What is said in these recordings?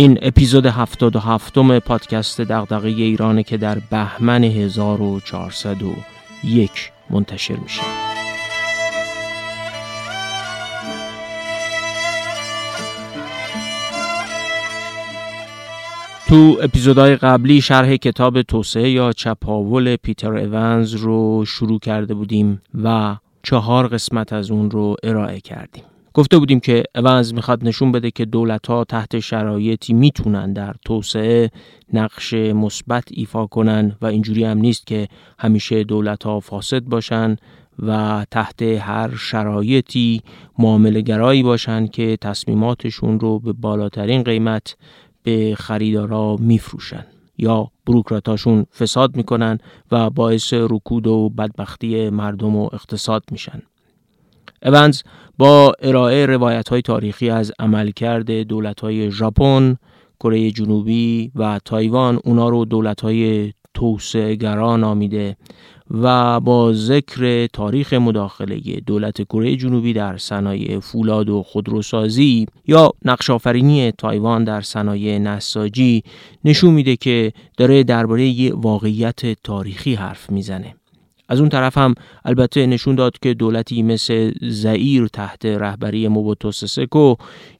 این اپیزود 77 م پادکست دغدغه ایرانه که در بهمن 1401 منتشر میشه. تو اپیزودهای قبلی شرح کتاب توسعه یا چپاول پیتر ایونز رو شروع کرده بودیم و چهار قسمت از اون رو ارائه کردیم. گفته بودیم که ایونز می‌خواد نشون بده که دولت ها تحت شرایطی می‌تونن در توسعه نقش مثبت ایفا کنن و اینجوری هم نیست که همیشه دولت ها فاسد باشن و تحت هر شرایطی معامله گرایی باشن که تصمیماتشون رو به بالاترین قیمت به خریدارا میفروشن یا بروکراتاشون فساد می‌کنن و باعث رکود و بدبختی مردم و اقتصاد میشن. اونز با ارائه روایت های تاریخی از عملکرد دولت های ژاپن، کره جنوبی و تایوان اونا رو دولت های توسعه گرا نامیده و با ذکر تاریخ مداخله دولت کره جنوبی در صنایع فولاد و خودروسازی یا نقشافرینی تایوان در صنایع نساجی نشون میده که داره درباره یه واقعیت تاریخی حرف می‌زنه. از اون طرف هم البته نشون داد که دولتی مثل زئیر تحت رهبری موبوتو سسکو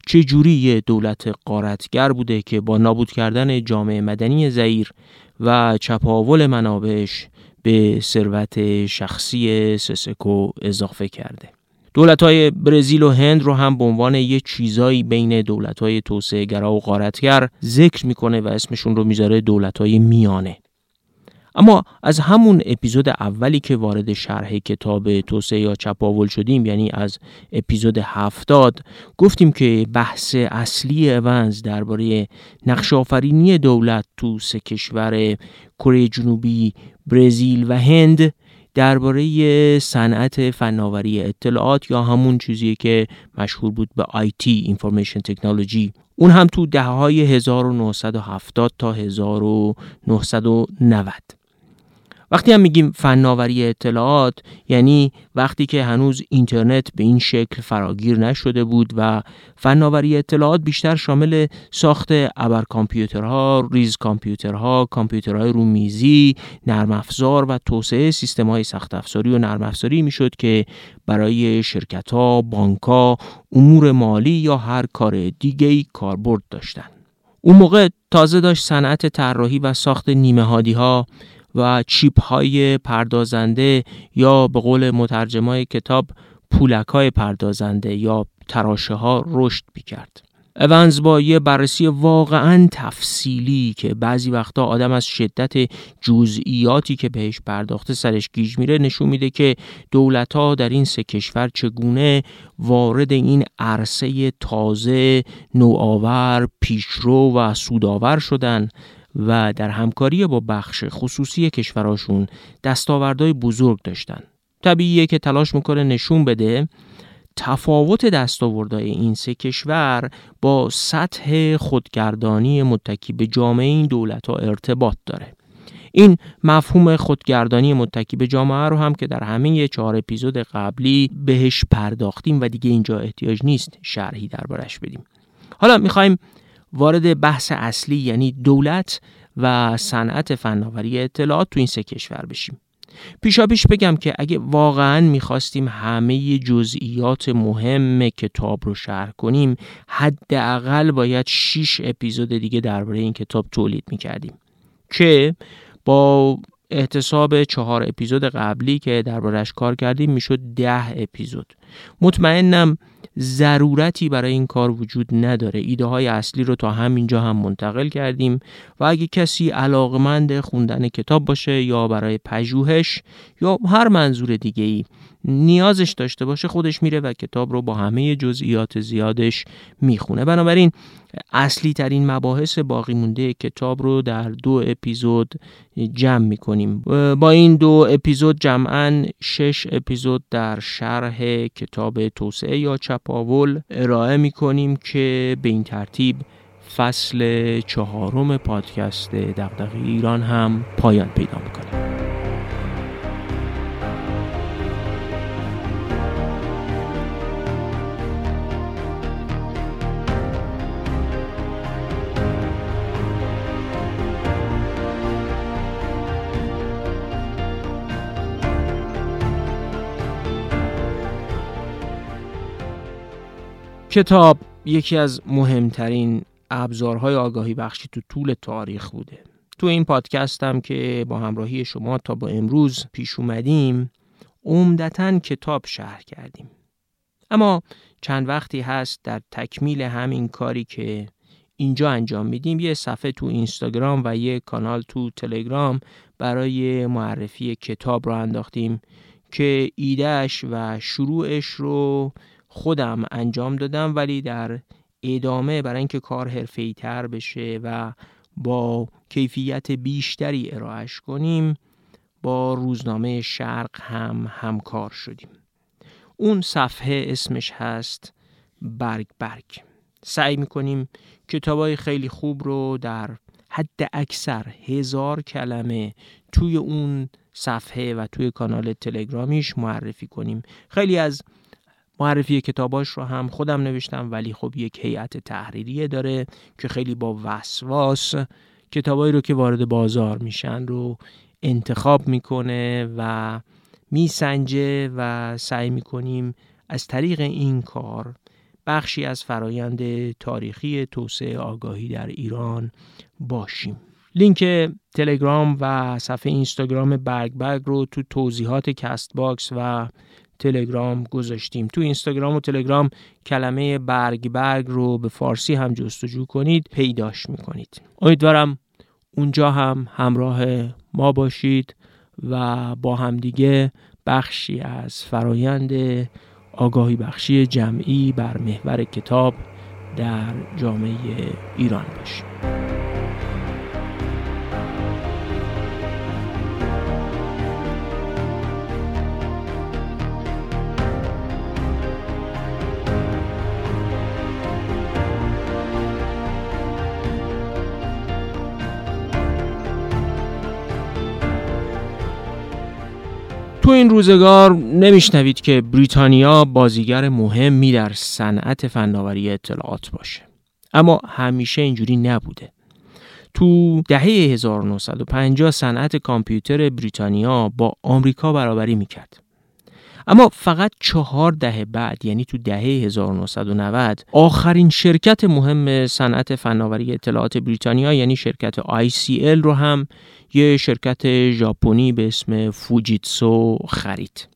چه جوری یه دولت قارتگر بوده که با نابود کردن جامعه مدنی زئیر و چپاول منابعش به ثروت شخصی سسکو اضافه کرده. دولت های برزیل و هند رو هم به عنوان یه چیزایی بین دولت های توسعه گرا و غارتگر ذکر می‌کنه و اسمشون رو می‌ذاره دولت های میانه. اما از همون اپیزود اولی که وارد شرح کتاب توسعه یا چپاول شدیم یعنی از اپیزود هفتاد گفتیم که بحث اصلی اونز درباره نقش آفرینی دولت تو سه کشور کره جنوبی، برزیل و هند درباره صنعت فناوری اطلاعات یا همون چیزی که مشهور بود به آیتی اینفورمیشن تکنولوژی اون هم تو دهه های 1970 تا 1990 وقتی هم میگیم فناوری اطلاعات یعنی وقتی که هنوز اینترنت به این شکل فراگیر نشده بود و فناوری اطلاعات بیشتر شامل ساخت ابر کامپیوترها، ریز کامپیوترها، کامپیوترهای رومیزی، نرم افزار و توسعه سیستم های سخت افزاری و نرم افزاری می‌شد که برای شرکت ها، بانک ها، امور مالی یا هر کار دیگه کاربرد داشتن. اون موقع تازه داشت صنعت طراحی و ساخت نیمه هادی ها و چیپ های پردازنده یا به قول مترجمای کتاب پولک های پردازنده یا تراشه ها رشد کرد. اونز با یه بررسی واقعا تفصیلی که بعضی وقتا آدم از شدت جزئیاتی که بهش پرداخته سرش گیج میره نشون میده که دولت ها در این سه کشور چگونه وارد این عرصه تازه نوآور پیشرو و سودآور شدن و در همکاری با بخش خصوصی کشوراشون دستاوردهای بزرگ داشتن. طبیعیه که تلاش می‌کنه نشون بده تفاوت دستاوردهای این سه کشور با سطح خودگردانی متکی به جامعه این دولت ها ارتباط داره. این مفهوم خودگردانی متکی به جامعه رو هم که در همه چهار اپیزود قبلی بهش پرداختیم و دیگه اینجا احتیاج نیست شرحی دربارش بدیم. حالا می‌خوایم وارد بحث اصلی یعنی دولت و صنعت فناوری اطلاعات تو این سه کشور بشیم. پیشا پیش بگم که اگه واقعا می‌خواستیم همه جزئیات مهم کتاب رو شرح کنیم حداقل باید 6 اپیزود دیگه درباره این کتاب تولید می‌کردیم. که با احتساب چهار اپیزود قبلی که دربارش کار کردیم می‌شد ده اپیزود. مطمئنم ضرورتی برای این کار وجود نداره. ایده های اصلی رو تا همینجا هم منتقل کردیم و اگه کسی علاقمند خوندن کتاب باشه یا برای پژوهش یا هر منظور دیگه ای نیازش داشته باشه خودش میره و کتاب رو با همه جزئیات زیادش می‌خونه. بنابراین اصلی ترین مباحث باقی مونده کتاب رو در دو اپیزود جمع می‌کنیم. با این دو اپیزود جمعا شش اپیزود در شرح کتاب توسعه یا چپاول ارائه می‌کنیم که به این ترتیب فصل چهارم پادکست دغدغه ایران هم پایان پیدا می‌کنه. کتاب یکی از مهمترین ابزارهای آگاهی بخشی تو طول تاریخ بوده. تو این پادکستم که با همراهی شما تا با امروز پیش اومدیم عمدتا کتاب شهر کردیم. اما چند وقتی هست در تکمیل همین کاری که اینجا انجام میدیم یه صفحه تو اینستاگرام و یه کانال تو تلگرام برای معرفی کتاب رو انداختیم که ایدهش و شروعش رو خودم انجام دادم ولی در ادامه برای اینکه کار حرفه‌ای تر بشه و با کیفیت بیشتری ارائهش کنیم با روزنامه شرق هم همکار شدیم. اون صفحه اسمش هست برگ برگ. سعی می‌کنیم کتابای خیلی خوب رو در حد اکثر هزار کلمه توی اون صفحه و توی کانال تلگرامیش معرفی کنیم. خیلی از معرفی کتاباش رو هم خودم نوشتم ولی خب یک هیئت تحریریه داره که خیلی با وسواس کتابایی رو که وارد بازار میشن رو انتخاب می‌کنه و میسنجه و سعی می‌کنیم از طریق این کار بخشی از فرایند تاریخی توسعه آگاهی در ایران باشیم. لینک تلگرام و صفحه اینستاگرام برگ برگ رو تو توضیحات Castbox و تلگرام گذاشتیم. تو اینستاگرام و تلگرام کلمه برگ برگ رو به فارسی هم جستجو کنید پیداش می‌کنید. امیدوارم اونجا هم همراه ما باشید و با همدیگه بخشی از فرایند آگاهی بخشی جمعی بر محور کتاب در جامعه ایران باشیم. تو این روزگار نمیشنوید که بریتانیا بازیگر مهمی در صنعت فناوری اطلاعات باشه. اما همیشه اینجوری نبوده. تو دهه 1950 صنعت کامپیوتر بریتانیا با آمریکا برابری می‌کرد. اما فقط چهار دهه بعد یعنی تو دهه 1990 آخرین شرکت مهم صنعت فناوری اطلاعات بریتانیا یعنی شرکت ICL رو هم یه شرکت ژاپنی به اسم فوجیتسو خرید.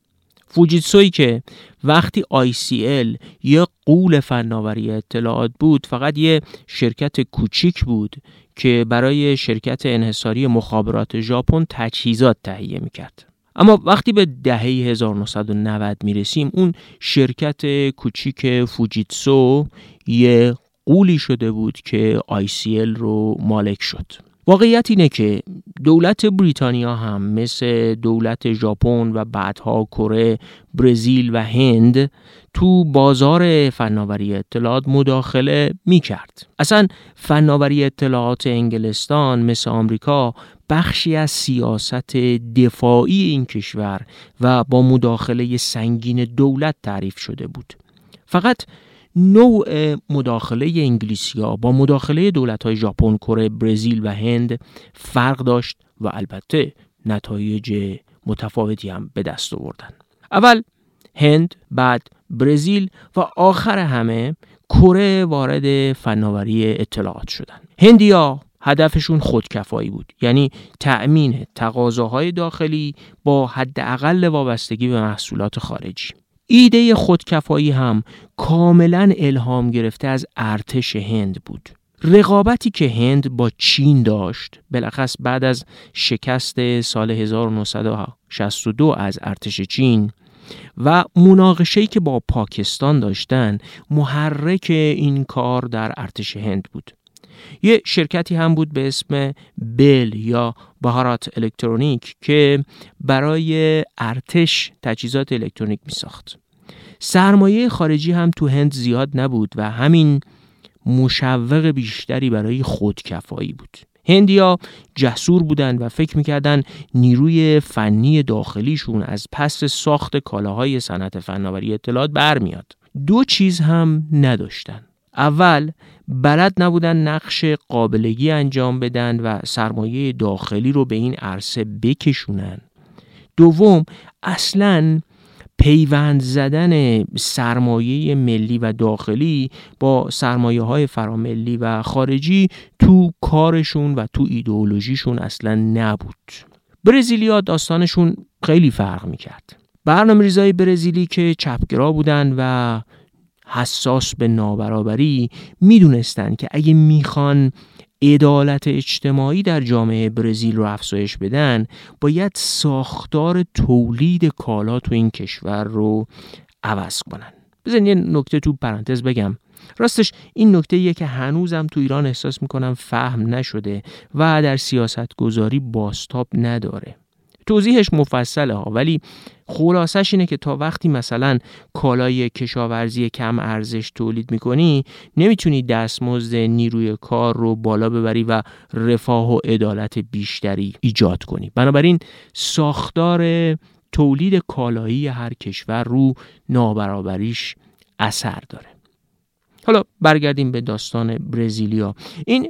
فوجیتسوی که وقتی ICL یه قول فناوری اطلاعات بود فقط یه شرکت کوچیک بود که برای شرکت انحصاری مخابرات ژاپن تجهیزات تهیه می‌کرد. اما وقتی به دهه 1990 می‌رسیم اون شرکت کوچیک فوجیتسو یه قولی شده بود که ICL رو مالک شد. واقعیت اینه که دولت بریتانیا هم مثل دولت ژاپن و بعدها کره، برزیل و هند تو بازار فناوری اطلاعات مداخله می کرد. اصلا فناوری اطلاعات انگلستان مثل آمریکا بخشی از سیاست دفاعی این کشور و با مداخله سنگین دولت تعریف شده بود. فقط نوع مداخله انگلیسیا با مداخله دولت های ژاپن، کره، برزیل و هند فرق داشت و البته نتایج متفاوتی هم به دست آوردن. اول هند، بعد برزیل و آخر همه کره وارد فناوری اطلاعات شدن. هندیا هدفشون خودکفایی بود یعنی تأمین تقاضاهای داخلی با حداقل وابستگی به محصولات خارجی ایده خودکفایی هم کاملا الهام گرفته از ارتش هند بود. رقابتی که هند با چین داشت بلخص بعد از شکست سال 1962 از ارتش چین و مناقشه‌ای که با پاکستان داشتن محرک این کار در ارتش هند بود. یه شرکتی هم بود به اسم بل یا بهارات الکترونیک که برای ارتش تجهیزات الکترونیک می ساخت سرمایه خارجی هم تو هند زیاد نبود و همین مشوق بیشتری برای خودکفایی بود. هندیا جسور بودند و فکر می‌کردن نیروی فنی داخلیشون از پس ساخت کالاهای صنعت فناوری اطلاعات برمیاد. دو چیز هم نداشتن. اول بلد نبودن نقش قابلگی انجام بدن و سرمایه داخلی رو به این عرصه بکشونن. دوم اصلا پیوند زدن سرمایه ملی و داخلی با سرمایه های فراملی و خارجی تو کارشون و تو ایدئولوژیشون اصلا نبود. برزیلیا داستانشون خیلی فرق می‌کرد. برنامه ریزای برزیلی که چپگرا بودن و حساس به نابرابری می‌دونستند که اگه می‌خوان عدالت اجتماعی در جامعه برزیل رو افزایش بدن باید ساختار تولید کالا تو این کشور رو عوض کنن. بزن یه نکته تو پرانتز بگم. راستش این نکته یه که هنوزم تو ایران احساس می‌کنم فهم نشده و در سیاست گذاری باستاب نداره. توضیحش مفصله ها ولی خلاصش اینه که تا وقتی مثلا کالای کشاورزی کم ارزش تولید می‌کنی نمی‌تونی دستمزد نیروی کار رو بالا ببری و رفاه و عدالت بیشتری ایجاد کنی. بنابراین ساختار تولید کالایی هر کشور رو نابرابریش اثر داره. حالا برگردیم به داستان برزیلیا. این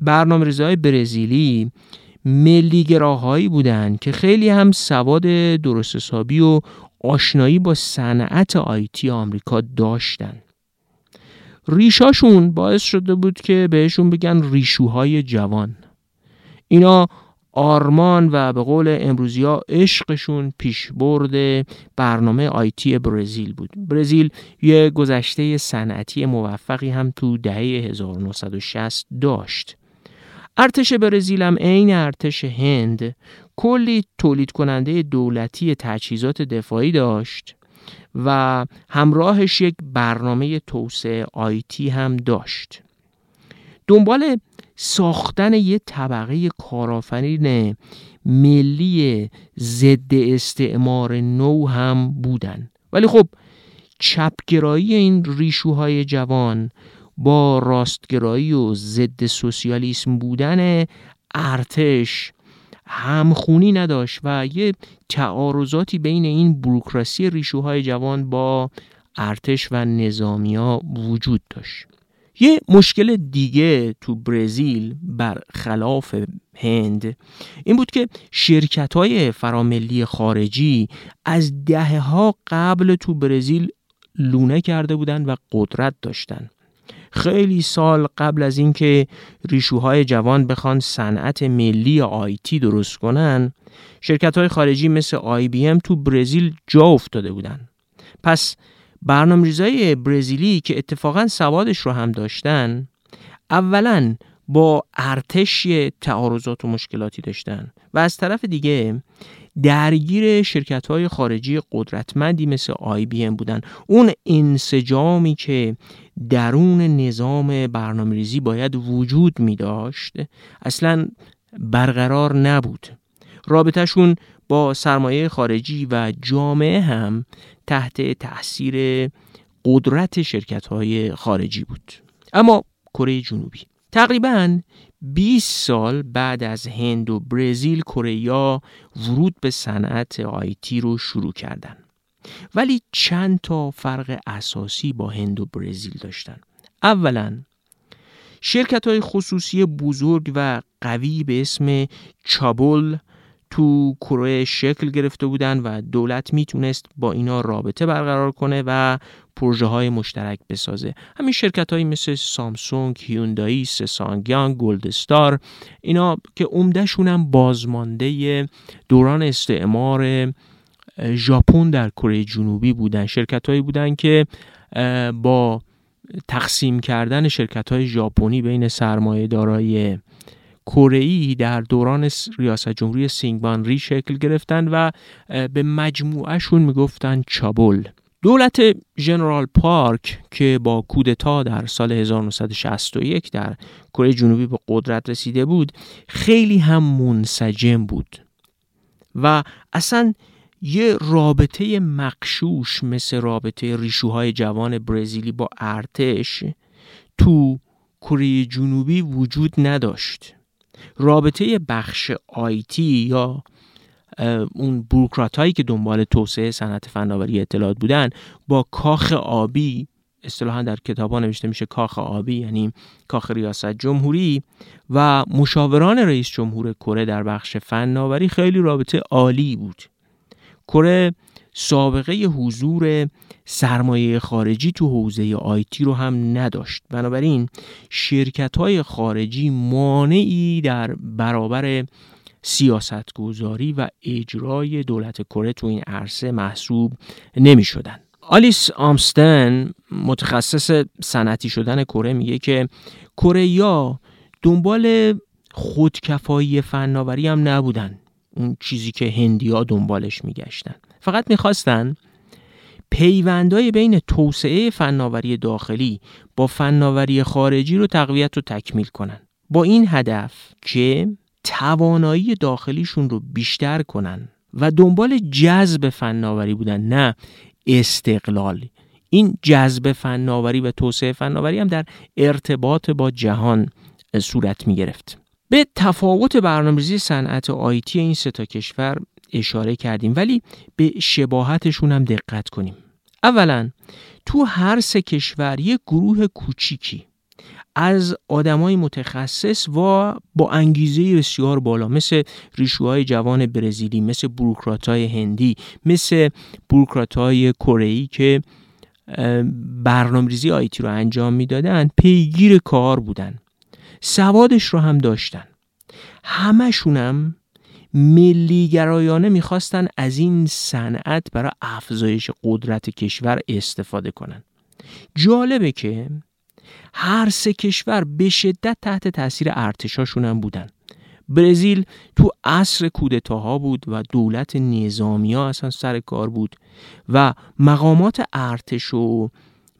برنامه برزیلی ملیگراهایی بودند که خیلی هم سواد درست حسابی و آشنایی با صنعت آیتی آمریکا داشتن. ریشاشون باعث شده بود که بهشون بگن ریشوهای جوان. اینا آرمان و به قول امروزی ها عشقشون پیشبرد برنامه آیتی برزیل بود. برزیل یه گذشته صنعتی موفقی هم تو دهه 1960 داشت. ارتش برزیل هم عین ارتش هند کلی تولید کننده دولتی تجهیزات دفاعی داشت و همراهش یک برنامه توسعه آیتی هم داشت. دنبال ساختن یه طبقه کارآفرین ملی ضد استعمار نو هم بودن. ولی خب چپگرایی این ریشوهای جوان با راستگرایی و ضد سوسیالیسم بودن ارتش همخونی نداشت و یه تعارضاتی بین این بروکراسی ریشوهای جوان با ارتش و نظامیا وجود داشت. یه مشکل دیگه تو برزیل برخلاف هند این بود که شرکت های فراملی خارجی از دهه قبل تو برزیل لونه کرده بودند و قدرت داشتند خیلی سال قبل از اینکه ریشوهای جوان بخوان صنعت ملی آیتی درست کنن شرکت های خارجی مثل آی بی ام تو برزیل جا افتاده بودن. پس برنامه ریزای برزیلی که اتفاقا سوادش رو هم داشتن اولا با ارتش تعارضات و مشکلاتی داشتن. و از طرف دیگه درگیر شرکت های خارجی قدرتمندی مثل آی بی ام بودن. اون انسجامی که درون نظام برنامه ریزی باید وجود می داشت اصلا برقرار نبود. رابطهشون با سرمایه خارجی و جامعه هم تحت تاثیر قدرت شرکت های خارجی بود. اما کره جنوبی. تقریبا 20 سال بعد از هند و برزیل کره ورود به صنعت آیتی رو شروع کردن. ولی چند تا فرق اساسی با هند و برزیل داشتن. اولا شرکت های خصوصی بزرگ و قوی به اسم چابل تو کره شکل گرفته بودن و دولت می‌تونست با اینا رابطه برقرار کنه و پروژه های مشترک بسازه. همین شرکت هایی مثل سامسونگ، هیوندایی، سسانگیان، گلدستار اینا که عمدهشون هم بازمانده دوران استعمار ژاپن در کره جنوبی بودن. شرکت هایی بودن که با تقسیم کردن شرکت های ژاپنی بین سرمایه دارای کره در دوران ریاست جمهوری سینگبان ری شکل گرفتن و به مجموعهشون می‌گفتن چابل. دولت ژنرال پارک که با کودتا در سال 1961 در کره جنوبی به قدرت رسیده بود خیلی هم منسجم بود و اصلا یه رابطه مقشوش مثل رابطه ریشوهای جوان برزیلی با ارتش تو کره جنوبی وجود نداشت. رابطه بخش آیتی یا اون بروکرات هایی که دنبال توسعه صنعت فناوری اطلاعات بودن با کاخ آبی اصطلاحا در کتاب نوشته میشه کاخ آبی یعنی کاخ ریاست جمهوری و مشاوران رئیس جمهور کره در بخش فناوری خیلی رابطه عالی بود. کره سابقه حضور سرمایه خارجی تو حوزه آیتی رو هم نداشت. بنابراین شرکت های خارجی مانعی در برابر سیاست گذاری و اجرای دولت کره تو این عرصه محسوب نمی شدن. آلیس آمستن متخصص صنعتی شدن کره میگه که کره دنبال خودکفایی فناوری هم نبودن. اون چیزی که هندیا دنبالش میگشتن. فقط می‌خواستن پیوندهای بین توسعه فناوری داخلی با فناوری خارجی رو تقویت و تکمیل کنن. با این هدف که توانایی داخلیشون رو بیشتر کنن و دنبال جذب فناوری بودن نه استقلال. این جذب فناوری و توسعه فناوری هم در ارتباط با جهان صورت می گرفت به تفاوت برنامه‌ریزی صنعت آیتی این سه تا کشور اشاره کردیم. ولی به شباهتشون هم دقت کنیم. اولا تو هر سه کشور یک گروه کوچیکی از آدمای متخصص و با انگیزه بسیار بالا مثل ریشوهای جوان برزیلی مثل بروکراتای هندی مثل بروکراتای کره که برنامه‌ریزی آیتی رو انجام می‌دادن پیگیر کار بودن. سوادش رو هم داشتن. همشونم ملیگرایانه می‌خواستن از این صنعت برای افزایش قدرت کشور استفاده کنن. جالبه که هر سه کشور به شدت تحت تاثیر ارتشاشون هم بودن. برزیل تو عصر کودتاها بود و دولت نظامی ها اصلا سر کار بود و مقامات ارتش و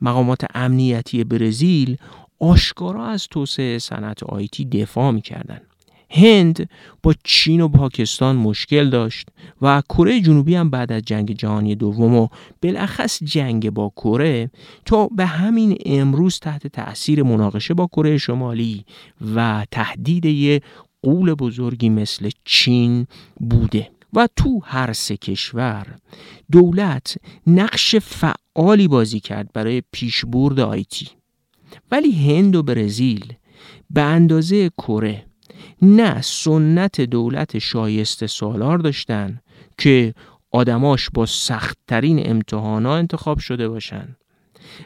مقامات امنیتی برزیل آشکارا از توسعه صنعت آیتی دفاع می‌کردن. هند با چین و پاکستان مشکل داشت و کره جنوبی هم بعد از جنگ جهانی دوم و بالاخص جنگ با کره تا به همین امروز تحت تأثیر مناقشه با کره شمالی و تهدید یه قول بزرگی مثل چین بوده. و تو هر سه کشور دولت نقش فعالی بازی کرد برای پیشبرد آیتی ولی هند و برزیل به اندازه کره نه سنت دولت شایسته سالار داشتن که آدماش با سختترین امتحانا انتخاب شده باشن.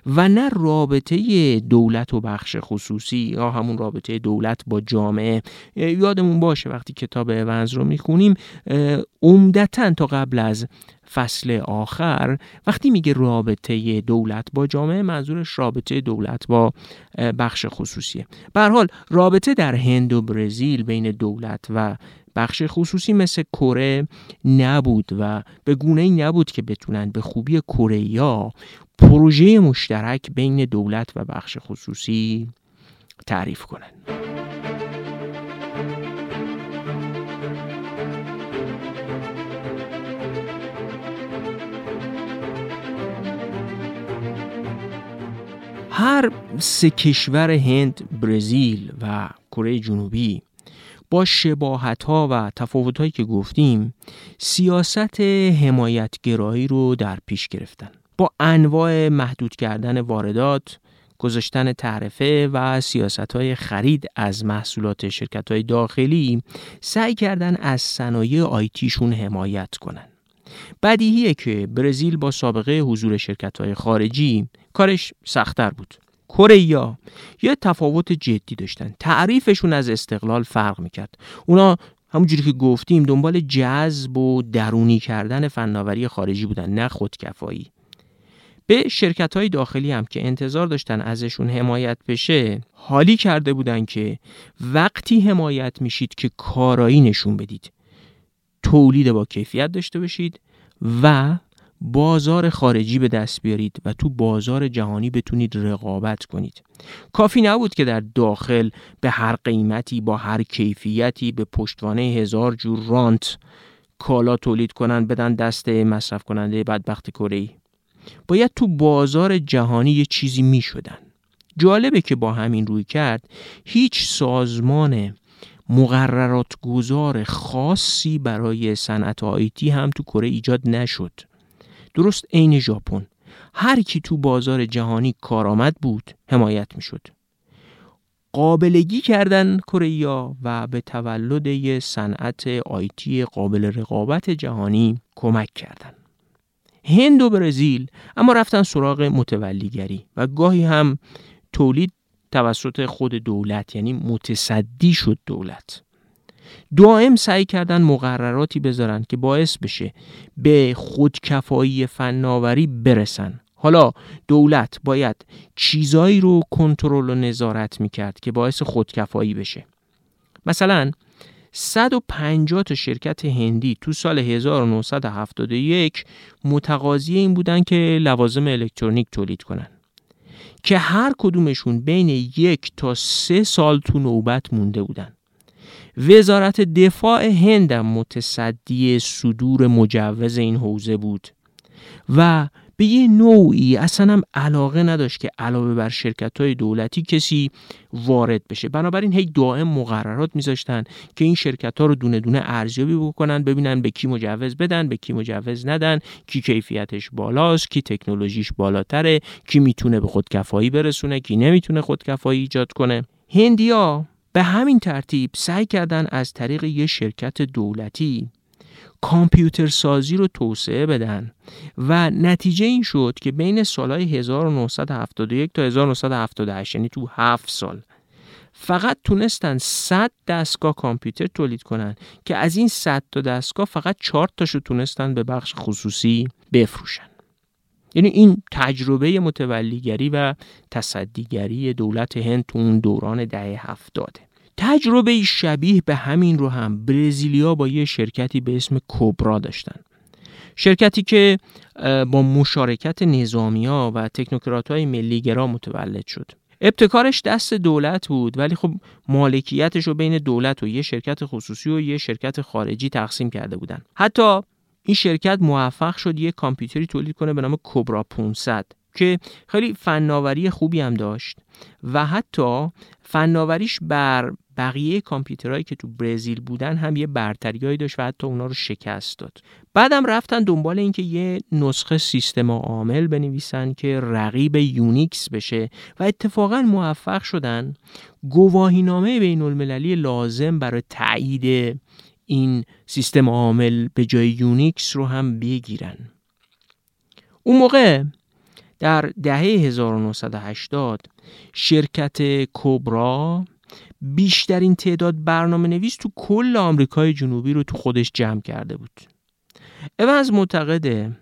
و نه رابطه دولت و بخش خصوصی. یا همون رابطه دولت با جامعه. یادمون باشه وقتی کتاب ونز رو می‌خونیم عمدتا تا قبل از فصل آخر وقتی میگه رابطه دولت با جامعه منظورش رابطه دولت با بخش خصوصیه. به حال رابطه در هند و برزیل بین دولت و بخش خصوصی مثل کره نبود و به گونه ای نبود که بتونن به خوبی کره پروژه مشترک بین دولت و بخش خصوصی تعریف کنن. هر سه کشور هند، برزیل و کره جنوبی با شباهت ها و تفاوت هایی که گفتیم سیاست حمایتگرایی رو در پیش گرفتن. با انواع محدود کردن واردات گذاشتن تعرفه و سیاست های خرید از محصولات شرکت های داخلی سعی کردن از صنایع آیتیشون حمایت کنن. بدیهیه که برزیل با سابقه حضور شرکت های خارجی کارش سختتر بود. کره یه تفاوت جدی داشتن. تعریفشون از استقلال فرق می‌کرد. اونا همونجوری که گفتیم دنبال جذب و درونی کردن فناوری خارجی بودن نه خودکفایی. به شرکت های داخلی هم که انتظار داشتن ازشون حمایت بشه حالی کرده بودن که وقتی حمایت میشید که کارایی نشون بدید. تولید با کیفیت داشته باشید و بازار خارجی به دست بیارید و تو بازار جهانی بتونید رقابت کنید. کافی نبود که در داخل به هر قیمتی با هر کیفیتی به پشتوانه هزار جور رانت کالا تولید کنن بدن دست مصرف کننده بدبخت کره باید تو بازار جهانی یه چیزی می شدن جالبه که با همین روی کرد هیچ سازمان مقررات گذار خاصی برای صنعت آیتی هم تو کره ایجاد نشد. درست عین ژاپن. هر کی تو بازار جهانی کارآمد بود حمایت می‌شد. قابلگی کردن کره و به تولد یه صنعت آیتی قابل رقابت جهانی کمک کردن. هند و برزیل اما رفتن سراغ متولیگری و گاهی هم تولید توسط خود دولت یعنی متصدی شد دولت. دائم سعی کردن مقرراتی بذارن که باعث بشه به خودکفایی فناوری برسن. حالا دولت باید چیزایی رو کنترل و نظارت می‌کرد که باعث خودکفایی بشه. مثلا 150 تا شرکت هندی تو سال 1971 متقاضی این بودن که لوازم الکترونیک تولید کنن. که هر کدومشون بین یک تا سه سال تو نوبت مونده بودن. وزارت دفاع هند متصدی صدور مجوز این حوزه بود و به یه نوعی اصلا هم علاقه نداشت که علاوه بر شرکت های دولتی کسی وارد بشه. بنابراین هی دائم مقررات میذاشتن که این شرکت ها رو دونه دونه ارزیابی بکنن ببینن به کی مجوز بدن به کی مجوز ندن کی کیفیتش بالاست کی تکنولوژیش بالاتره کی می‌تونه به خودکفایی برسونه کی نمی‌تونه خودکفایی ایجاد کنه. هندیا به همین ترتیب سعی کردن از طریق یه شرکت دولتی کامپیوتر سازی رو توسعه بدن و نتیجه این شد که بین سالهای 1971 تا 1978 یعنی تو 7 سال فقط تونستن 100 دستگاه کامپیوتر تولید کنن که از این 100 تا دستگاه فقط 4 تاشو تونستن به بخش خصوصی بفروشن. یعنی این تجربه متولیگری و تصدیگری دولت هند تو اون دوران دهه هفتاده. تجربه شبیه به همین رو هم برزیلیا با یه شرکتی به اسم کوبرا داشتن. شرکتی که با مشارکت نظامیا و تکنوکرات های ملیگرا متولد شد. ابتکارش دست دولت بود ولی خب مالکیتش رو بین دولت و یه شرکت خصوصی و یه شرکت خارجی تقسیم کرده بودن. حتی این شرکت موفق شد یه کامپیوتری تولید کنه به نام کوبرا 500 که خیلی فناوری خوبی هم داشت و حتی فناوریش بر بقیه کامپیوترهایی که تو برزیل بودن هم یه برتریایی داشت و حتی اونا رو شکست داد. بعدم رفتن دنبال اینکه یه نسخه سیستم عامل بنویسن که رقیب Unix بشه و اتفاقا موفق شدن. گواهینامه بین المللی لازم برای تایید این سیستم عامل به جای Unix رو هم بگیرن اون موقع در دهه 1980 شرکت کوبرا بیشترین تعداد برنامه نویس تو کل آمریکای جنوبی رو تو خودش جمع کرده بود. اونز معتقده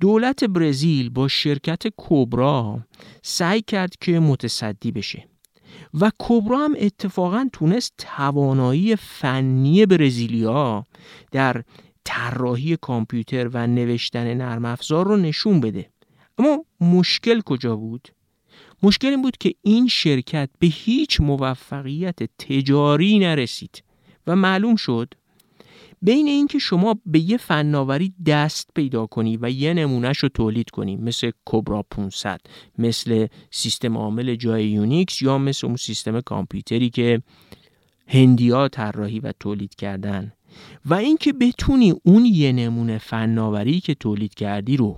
دولت برزیل با شرکت کوبرا سعی کرد که متصدی بشه و کوبرا هم اتفاقا تونست توانایی فنی برزیلیا در طراحی کامپیوتر و نوشتن نرم افزار رو نشون بده. اما مشکل کجا بود؟ مشکل این بود که این شرکت به هیچ موفقیت تجاری نرسید و معلوم شد بین اینکه شما به یه فناوری دست پیدا کنی و یه نمونهش رو تولید کنی مثل Cobra 500 مثل سیستم عامل جای Unix یا مثل اون سیستم کامپیوتری که هندیا طراحی و تولید کردن. و اینکه بتونی اون یه نمونه فناوری که تولید کردی رو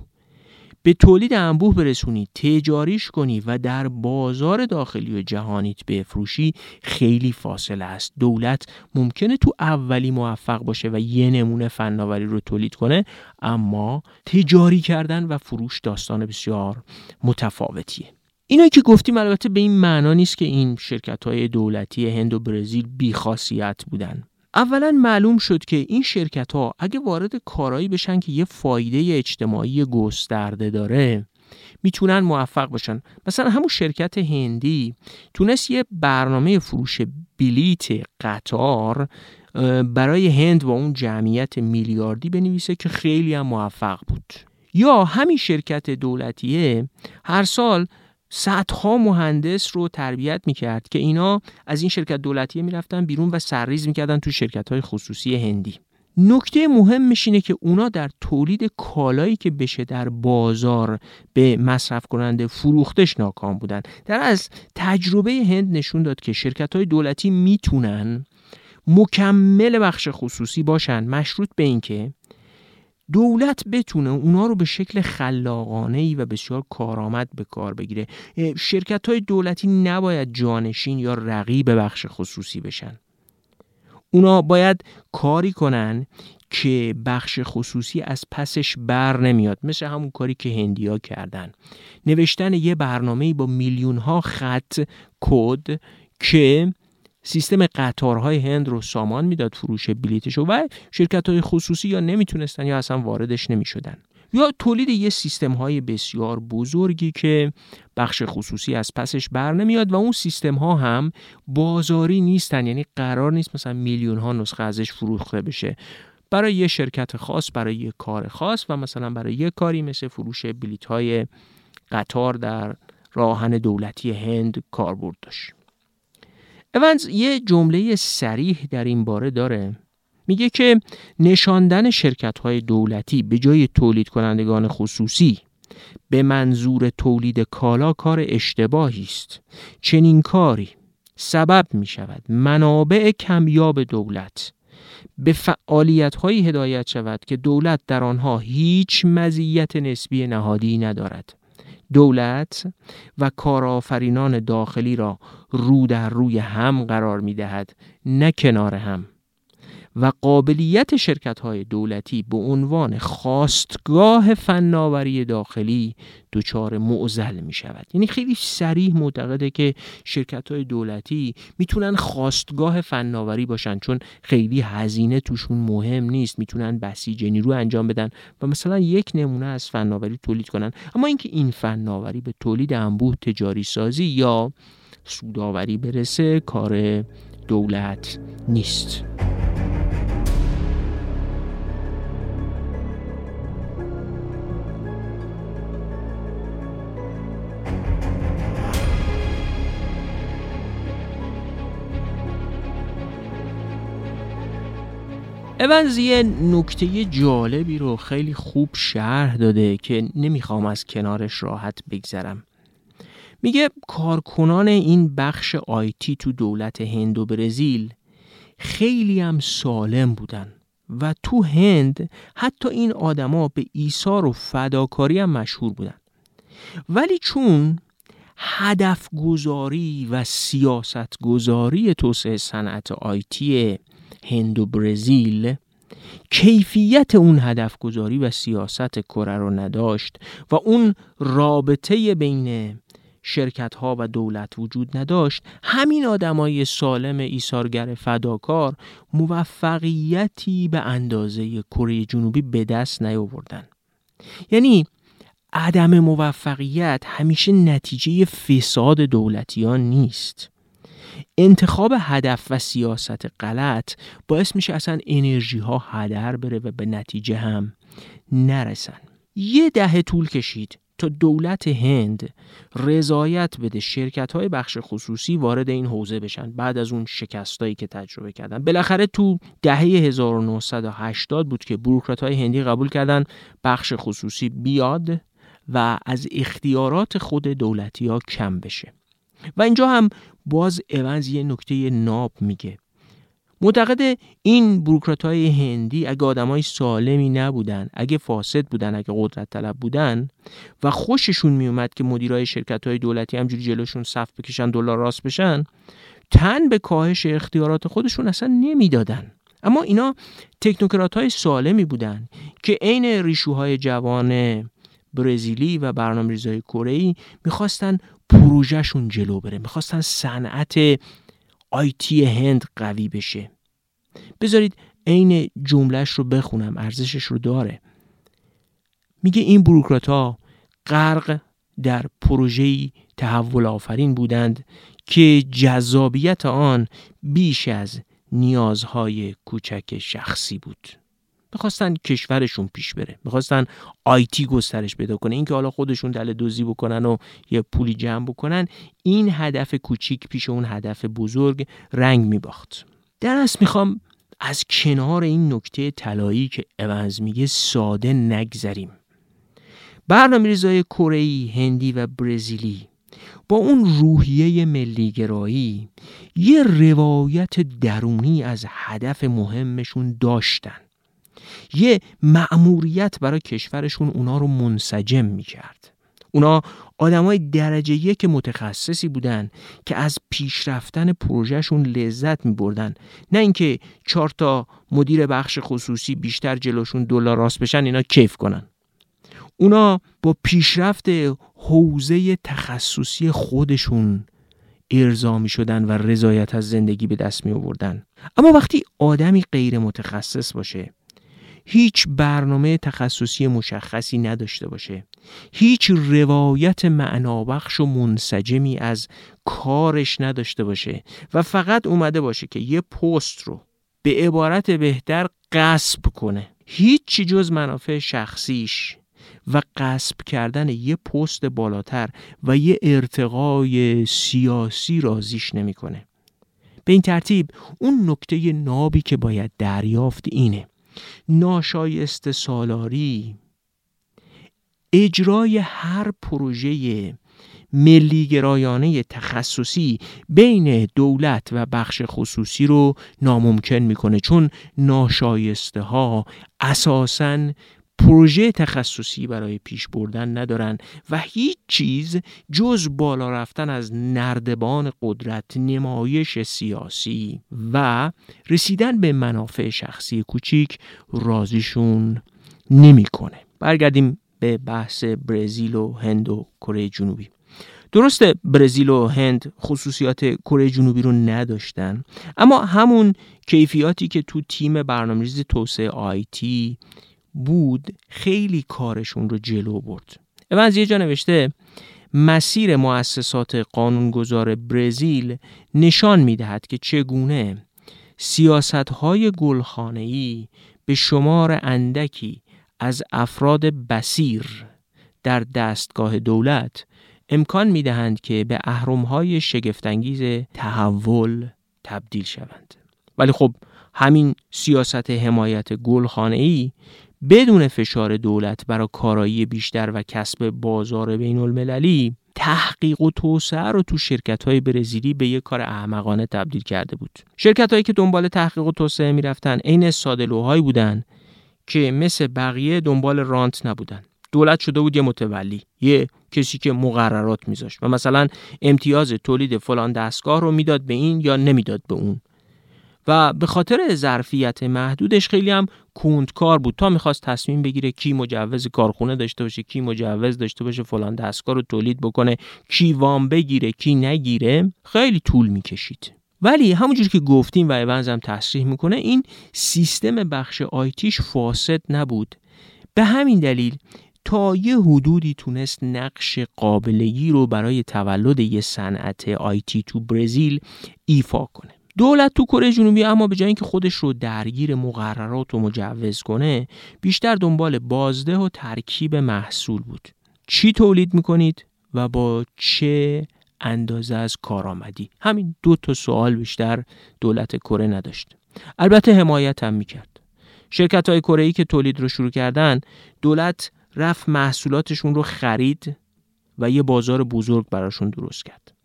به تولید انبوه برسونی تجاریش کنی و در بازار داخلی و جهانیت بفروشی خیلی فاصله است. دولت ممکنه تو اولی موفق باشه و یه نمونه فناوری رو تولید کنه اما تجاری کردن و فروش داستان بسیار متفاوتیه. اینا که گفتیم البته به این معنا نیست که این شرکت های دولتی هند و برزیل بیخاصیت بودن. اولا معلوم شد که این شرکت ها اگه وارد کارایی بشن که یه فایده اجتماعی گسترده داره می‌تونن موفق باشن مثلا همون شرکت هندی تونست یه برنامه فروش بلیت قطار برای هند با اون جمعیت میلیاردی بنویسه که خیلی هم موفق بود. یا همین شرکت دولتیه هر سال صدها مهندس رو تربیت می‌کرد که اینا از این شرکت دولتیه می‌رفتن بیرون و سرریز می‌کردن تو شرکت های خصوصی هندی. نکته مهمش اینه که اونا در تولید کالایی که بشه در بازار به مصرف کننده فروختش ناکام بودن. در از تجربه هند نشون داد که شرکت های دولتی می‌تونن مکمل بخش خصوصی باشن. مشروط به اینکه دولت بتونه اونا رو به شکل خلاقانه ای و بسیار کارآمد به کار بگیره. شرکت های دولتی نباید جانشین یا رقیب بخش خصوصی بشن. اونا باید کاری کنن که بخش خصوصی از پسش بر نمیاد مثل همون کاری که هندیا کردن. نوشتن یه برنامه با میلیون ها خط کد که سیستم قطارهای هند رو سامان می‌داد فروش بلیتش و شرکت های خصوصی یا نمی‌تونستن یا اصلا واردش نمی‌شدن. یا تولید یه سیستم های بسیار بزرگی که بخش خصوصی از پسش بر نمیاد و اون سیستم ها هم بازاری نیستن یعنی قرار نیست مثلا میلیون ها نسخه ازش فروخته بشه. برای یه شرکت خاص برای یه کار خاص و مثلا برای یه کاری مثل فروش بلیت های قطار در راهن دولتی هند کاربرد داشت. اونز یه جمله سریح در این باره داره. میگه که نشاندن شرکت های دولتی به جای تولید کنندگان خصوصی به منظور تولید کالا کار اشتباهی است. چنین کاری سبب می شود منابع کمیاب دولت به فعالیت هایی هدایت شود که دولت در آنها هیچ مزیت نسبی نهادی ندارد. دولت و کارآفرینان داخلی را رو در روی هم قرار می دهد نه کنار هم. و قابلیت شرکت های دولتی به عنوان خواستگاه فناوری داخلی دچار معزل می شود یعنی خیلی سریح معتقده که شرکت های دولتی می‌تونن خواستگاه فناوری باشن چون خیلی هزینه توشون مهم نیست. می‌تونن بسیج نیرو انجام بدن و مثلا یک نمونه از فناوری تولید کنن. اما اینکه این فناوری به تولید انبوه تجاری سازی یا سوداوری برسه کار دولت نیست. اونز یه نکته جالبی رو خیلی خوب شرح داده که نمی‌خوام از کنارش راحت بگذرم. میگه کارکنان این بخش آیتی تو دولت هند و برزیل خیلی هم سالم بودن و تو هند حتی این آدما به ایثار و فداکاری هم مشهور بودن. ولی چون هدف گذاری و سیاست گذاری توسعه صنعت آیتی هند و برزیل کیفیت اون هدف گذاری و سیاست کره رو نداشت و اون رابطه بین شرکت ها و دولت وجود نداشت. همین آدمای سالم ایثارگر فداکار موفقیتی به اندازه کره جنوبی به دست نیاوردن. یعنی عدم موفقیت همیشه نتیجه فساد دولتیان نیست. انتخاب هدف و سیاست غلط باعث میشه اصلا انرژی ها هدر بره و به نتیجه هم نرسن. یه دهه طول کشید تا دولت هند رضایت بده شرکت های بخش خصوصی وارد این حوزه بشن بعد از اون شکستایی که تجربه کردن. بالاخره تو دهه 1980 بود که بروکرات های هندی قبول کردن بخش خصوصی بیاد و از اختیارات خود دولتی ها کم بشه. و اینجا هم باز اونز یه نکته ناب میگه. معتقد این بروکرات های هندی اگه آدم های سالمی نبودن اگه فاسد بودن اگه قدرت طلب بودن و خوششون میومد که مدیرای شرکت های دولتی همجوری جلوشون صف بکشن دلار راست بشن تن به کاهش اختیارات خودشون اصلا نمی‌دادن. اما اینا تکنوکرات های سالمی بودن که عین ریشوهای جوان برزیلی و برنامه ریزای کره می‌خواستن پروژهشون جلو بره. می‌خواستن صنعت آیتی هند قوی بشه. بذارید عین جملهش رو بخونم ارزشش رو داره. میگه این بروکرات ها غرق در پروژه‌ای تحول آفرین بودند که جذابیت آن بیش از نیازهای کوچک شخصی بود. می‌خواستن کشورشون پیش بره. می‌خواستن آیتی گسترش پیدا کنه. اینکه حالا خودشون دل دوزی بکنن و یه پولی جمع بکنن این هدف کوچیک پیش اون هدف بزرگ رنگ میباخت. در اصل می‌خوام از کنار این نکته طلایی که اونز میگه ساده نگذریم. برنامه ریزای هندی و برزیلی با اون روحیه ملیگرایی یه روایت درونی از هدف مهمشون داشتن. یه مأموریت برای کشورشون اونا رو منسجم می‌کرد. اونا آدمای درجه یک متخصصی بودن که از پیشرفتن پروژهشون لذت می بردن نه اینکه چهار تا مدیر بخش خصوصی بیشتر جلوشون دلار راست بشن اینا کیف کنن. اونا با پیشرفت حوزه تخصصی خودشون ارضا می شدن و رضایت از زندگی به دست می آوردن اما وقتی آدمی غیر متخصص باشه هیچ برنامه تخصصی مشخصی نداشته باشه. هیچ روایت معنابخش و منسجمی از کارش نداشته باشه و فقط اومده باشه که یه پست رو به عبارت بهتر قصب کنه. هیچی جز منافع شخصیش و قصب کردن یه پست بالاتر و یه ارتقای سیاسی رازیش نمی‌کنه. به این ترتیب اون نکته نابی که باید دریافت اینه. ناشایست سالاری. اجرای هر پروژه ملی گرایانه تخصصی بین دولت و بخش خصوصی رو ناممکن می‌کنه چون ناشایسته ها اساساً پروژه تخصصی برای پیش بردن ندارن و هیچ چیز جز بالا رفتن از نردبان قدرت نمایش سیاسی و رسیدن به منافع شخصی کوچیک رازیشون نمی‌کنه. برگردیم به بحث برزیل و هند و کره جنوبی درسته برزیل و هند خصوصیات کره جنوبی رو نداشتن اما همون کیفیاتی که تو تیم برنامه‌ریزی توسعه آیتی بود خیلی کارشون رو جلو برد. از یه جا نوشته مسیر مؤسسات قانونگذار برزیل نشان می‌دهد که چگونه سیاست های گلخانه‌ای به شمار اندکی از افراد بسیر در دستگاه دولت امکان می‌دهند که به های شگفتانگیز تحول تبدیل شوند. ولی خب همین سیاست حمایت گلخانه‌ای بدون فشار دولت برای کارایی بیشتر و کسب بازار بین المللی تحقیق و توسعه رو تو شرکت های برزیلی به یک کار احمقانه تبدیل کرده بود. شرکت هایی که دنبال تحقیق و توسعه می‌رفتن عین سادلوهایی بودن که مثل بقیه دنبال رانت نبودن. دولت شده بود یه متولی یه کسی که مقررات میذاشت و مثلا امتیاز تولید فلان دستگاه رو می‌داد به این یا نمی‌داد به اون. و به خاطر ظرفیت محدودش خیلی هم کار بود. تا می‌خواست تصمیم بگیره کی مجوز کارخونه داشته باشه کی مجوز داشته باشه فلان دستگاه رو تولید بکنه کی وام بگیره کی نگیره خیلی طول می‌کشید. ولی همونجور که گفتیم و ایونز هم تصریح می‌کنه این سیستم بخش آیتیش فاسد نبود. به همین دلیل تا یه حدودی تونست نقش قابلگی رو برای تولد یه صنعت آیتی تو برزیل ایفا کنه. دولت تو کره جنوبی اما به جای اینکه خودش رو درگیر مقررات و مجوز کنه بیشتر دنبال بازده و ترکیب محصول بود. چی تولید می‌کنید و با چه اندازه از کارآمدی همین دو تا سوال بیشتر دولت کره نداشت. البته حمایت هم می‌کرد. شرکت های کره ای که تولید رو شروع کردن دولت رفت محصولاتشون رو خرید و یه بازار بزرگ براشون درست کرد.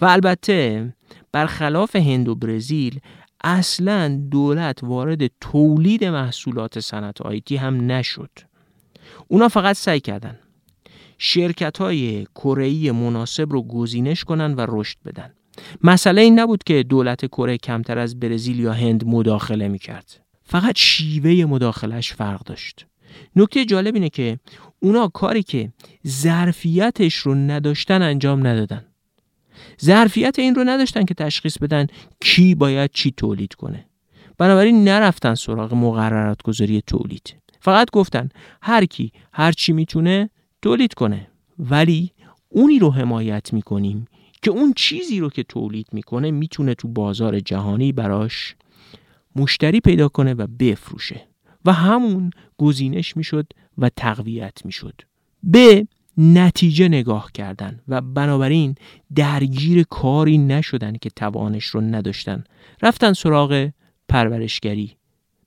و البته برخلاف هند و برزیل اصلا دولت وارد تولید محصولات صنعت آیتی هم نشد. اونا فقط سعی کردن شرکت های کره مناسب رو گزینش کنن و رشد بدن. مسئله این نبود که دولت کره کمتر از برزیل یا هند مداخله می‌کرد. فقط شیوه مداخلش فرق داشت. نکته جالب اینه که اونا کاری که ظرفیتش رو نداشتن انجام ندادن. ظرفیت این رو نداشتن که تشخیص بدن کی باید چی تولید کنه. بنابراین نرفتن سراغ مقررات گذاری تولید. فقط گفتن هر کی هر چی می‌تونه تولید کنه. ولی اونی رو حمایت می‌کنیم که اون چیزی رو که تولید می‌کنه می‌تونه تو بازار جهانی براش مشتری پیدا کنه و بفروشه. و همون گزینش می‌شد و تقویت می‌شد. به نتیجه نگاه کردن و بنابراین درگیر کاری نشدن که توانش رو نداشتن. رفتن سراغ پرورشگری.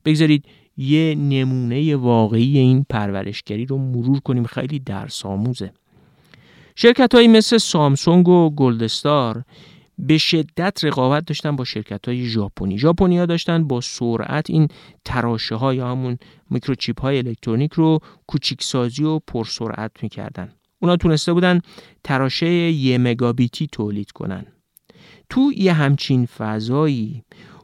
بگذارید یه نمونه واقعی این پرورشگری رو مرور کنیم. خیلی درس آموزه شرکت هایی مثل سامسونگ و گلدستار به شدت رقابت داشتن با شرکت های ژاپنی. ژاپنی ها داشتن با سرعت این تراشه های همون میکروچیپ های الکترونیک رو کوچیک سازی و پرسرعت می‌کردن. اونا تونسته بودن تراشه یه مگابیتی تولید کنن. تو یه همچین فضایی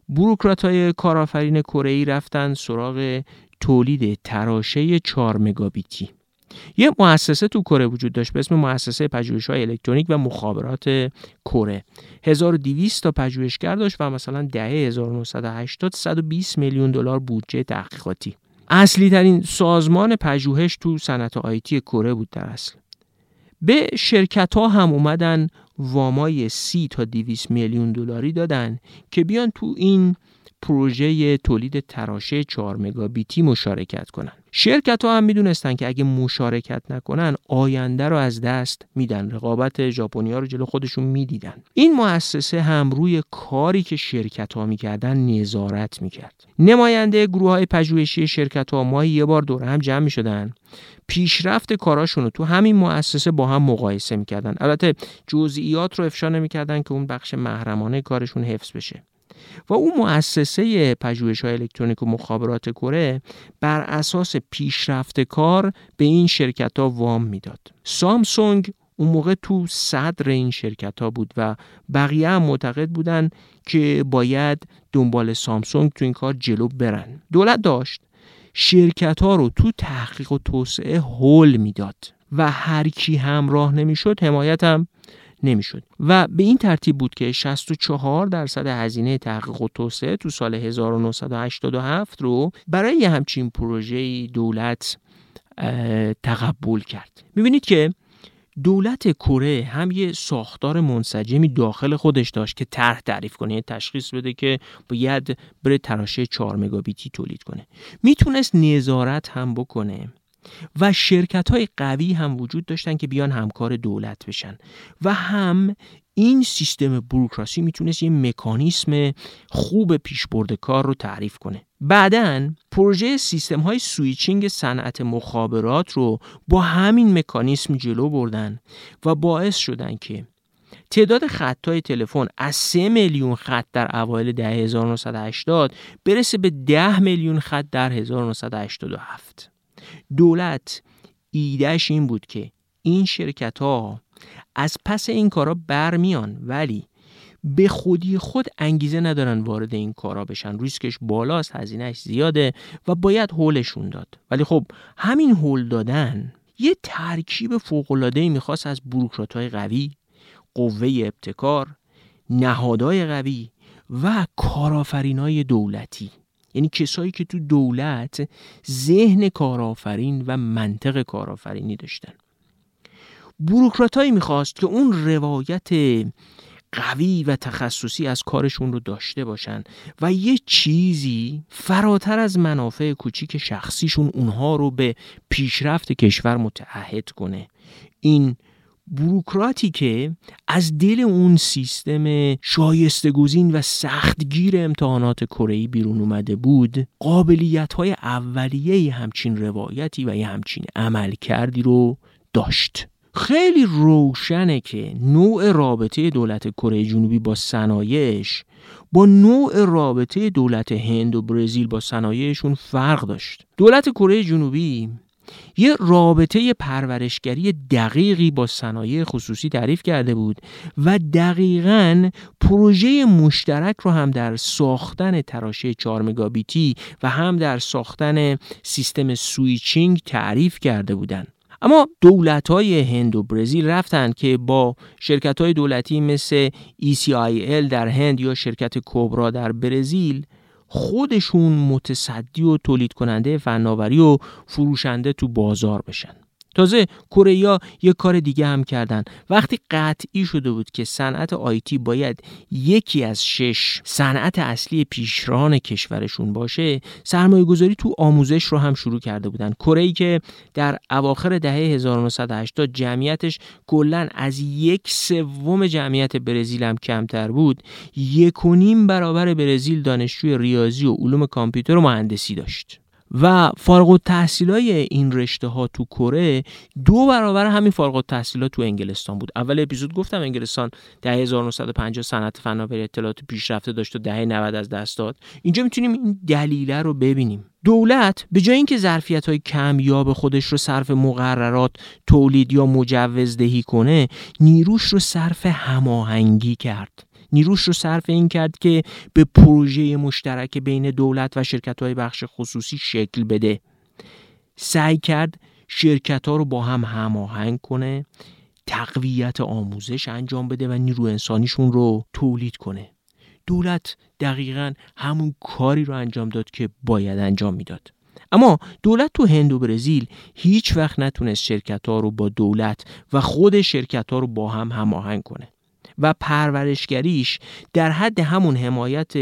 بروکرات های کارآفرین کره رفتن سراغ تولید تراشه 4 مگابیتی. یه مؤسسه تو کره وجود داشت به اسم مؤسسه پژوهش‌های الکترونیک و مخابرات کره. 1200 تا پژوهشگر داشت و مثلا دهه 1980 120 میلیون دلار بودجه تحقیقاتی. اصلی ترین سازمان پژوهش تو صنعت آیتی کره بود در اصل. به شرکت ها هم اومدن وامای 30 تا 200 میلیون دلاری دادن که بیان تو این پروژه تولید تراشه 4 مگابیتی مشارکت کنن. شرکت ها هم می‌دونستن که اگه مشارکت نکنن آینده رو از دست میدن. رقابت ژاپنیا رو جلو خودشون می‌دیدن. این مؤسسه هم روی کاری که شرکت ها می‌کردن نظارت می‌کرد. نماینده گروه های پژوهشی شرکت ها ماهی یه بار دور هم جمع می‌شدن. پیشرفت کاراشون رو تو همین مؤسسه با هم مقایسه می‌کردن. البته جزئیات رو افشا نمی‌کردن که اون بخش محرمانه کارشون حفظ بشه. و اون مؤسسه پژوهش های الکترونیک و مخابرات کره بر اساس پیشرفت کار به این شرکت ها وام می‌داد. سامسونگ اون موقع تو صدر این شرکت ها بود و بقیه هم معتقد بودن که باید دنبال سامسونگ تو این کار جلو برن. دولت داشت شرکت ها رو تو تحقیق و توسعه هول می‌داد و هر کی همراه نمی‌شد حمایت هم نمی‌شد. و به این ترتیب بود که 64 درصد هزینه تحقیق و توسعه تو سال 1987 رو برای یه همچین پروژه دولت تقبل کرد. می‌بینید که دولت کره هم یه ساختار منسجمی داخل خودش داشت که طرح تعریف کنه تشخیص بده که باید بره تراشه 4 مگابیتی تولید کنه. می‌تونست نظارت هم بکنه. و شرکت های قوی هم وجود داشتن که بیان همکار دولت بشن. و هم این سیستم بروکراسی می‌تونست یه مکانیسم خوب پیشبرد کار رو تعریف کنه. بعدا پروژه سیستم های سویچینگ صنعت مخابرات رو با همین مکانیسم جلو بردن و باعث شدن که تعداد خطای تلفن از 3 میلیون خط در اوایل دهه 1980 برسه به 10 میلیون خط در 1987 دولت. ایدهش این بود که این شرکت ها از پس این کارا برمیان ولی به خودی خود انگیزه ندارن وارد این کارا بشن. ریسکش بالاست هزینهش زیاده و باید هولشون داد. ولی خب همین هول دادن یه ترکیب فوق‌العاده‌ای می‌خواست از بروکرات‌های قوی قوه ابتکار نهادهای قوی و کارآفرینای دولتی. یعنی کسایی که تو دولت ذهن کارآفرین و منطق کارآفرینی داشتن. بروکراتایی می‌خواست که اون روایت قوی و تخصصی از کارشون رو داشته باشن و یه چیزی فراتر از منافع کوچیک شخصیشون اونها رو به پیشرفت کشور متعهد کنه. این بروکراتی که از دل اون سیستم شایسته گزین و سختگیر امتحانات کره بیرون اومده بود قابلیت های اولیه همچین روایتی و یه همچین عمل کردی رو داشت. خیلی روشنه که نوع رابطه دولت کره جنوبی با صنایعش با نوع رابطه دولت هند و برزیل با صنایعشون فرق داشت. دولت کره جنوبی یه رابطه پرورشگری دقیقی با صنایع خصوصی تعریف کرده بود و دقیقا پروژه مشترک رو هم در ساختن تراشه 4 مگابیتی و هم در ساختن سیستم switching تعریف کرده بودند. اما دولت های هند و برزیل رفتن که با شرکت های دولتی مثل ECIL در هند یا شرکت Cobra در برزیل خودشون متصدی و تولید کننده فناوری و فروشنده تو بازار بشن. تازه کره یه کار دیگه هم کردن. وقتی قطعی شده بود که صنعت آیتی باید یکی از شش صنعت اصلی پیشران کشورشون باشه سرمایه گذاری تو آموزش رو هم شروع کرده بودن. کره که در اواخر دهه 1980 جمعیتش کلا از یک سوم جمعیت برزیل هم کمتر بود یک و نیم برابر برزیل دانشجوی ریاضی و علوم کامپیوتر و مهندسی داشت. و فارغ التحصیلای این رشته ها تو کره دو برابر همین فارغ التحصیلات تو انگلستان بود. اول اپیزود گفتم انگلستان دهه 1950 صنعت فناوری اطلاعات پیشرفته داشت و دهه 90 از دست داد. اینجا می‌تونیم این دلیله رو ببینیم. دولت به جای اینکه ظرفیت های کمیاب خودش رو صرف مقررات تولید یا مجوزدهی کنه نیروش رو صرف هماهنگی کرد. نیروش رو صرف این کرد که به پروژه مشترک بین دولت و شرکت های بخش خصوصی شکل بده. سعی کرد شرکت ها رو با هم هماهنگ کنه تقویت آموزش انجام بده و نیرو انسانیشون رو تولید کنه. دولت دقیقا همون کاری رو انجام داد که باید انجام می‌داد. اما دولت تو هند و برزیل هیچ وقت نتونست شرکت ها رو با دولت و خود شرکت ها رو با هم هماهنگ کنه. و پرورشگریش در حد همون حمایت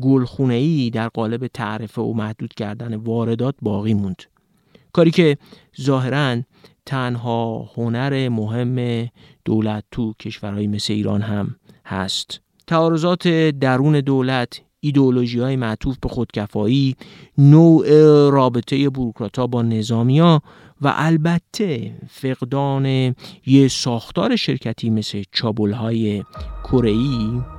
گلخونه‌ای در قالب تعرفه و محدود کردن واردات باقی موند. کاری که ظاهرا تنها هنر مهم دولت تو کشورهای مثل ایران هم هست. تعارضات درون دولت ایدئولوژی های معطوف به خودکفایی نوع رابطه بروکراتا با نظامیا و البته فقدان یه ساختار شرکتی مثل چابل های کره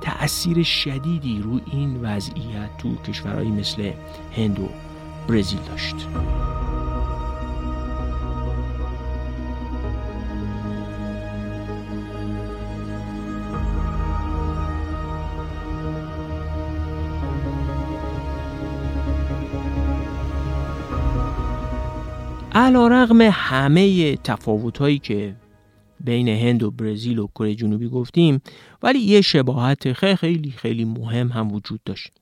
تأثیر شدیدی رو این وضعیت تو کشورهایی مثل هند و برزیل داشت. علا رغم همه تفاوت هایی که بین هند و برزیل و کره جنوبی گفتیم ولی یه شباهت خیلی خیلی مهم هم وجود داشت.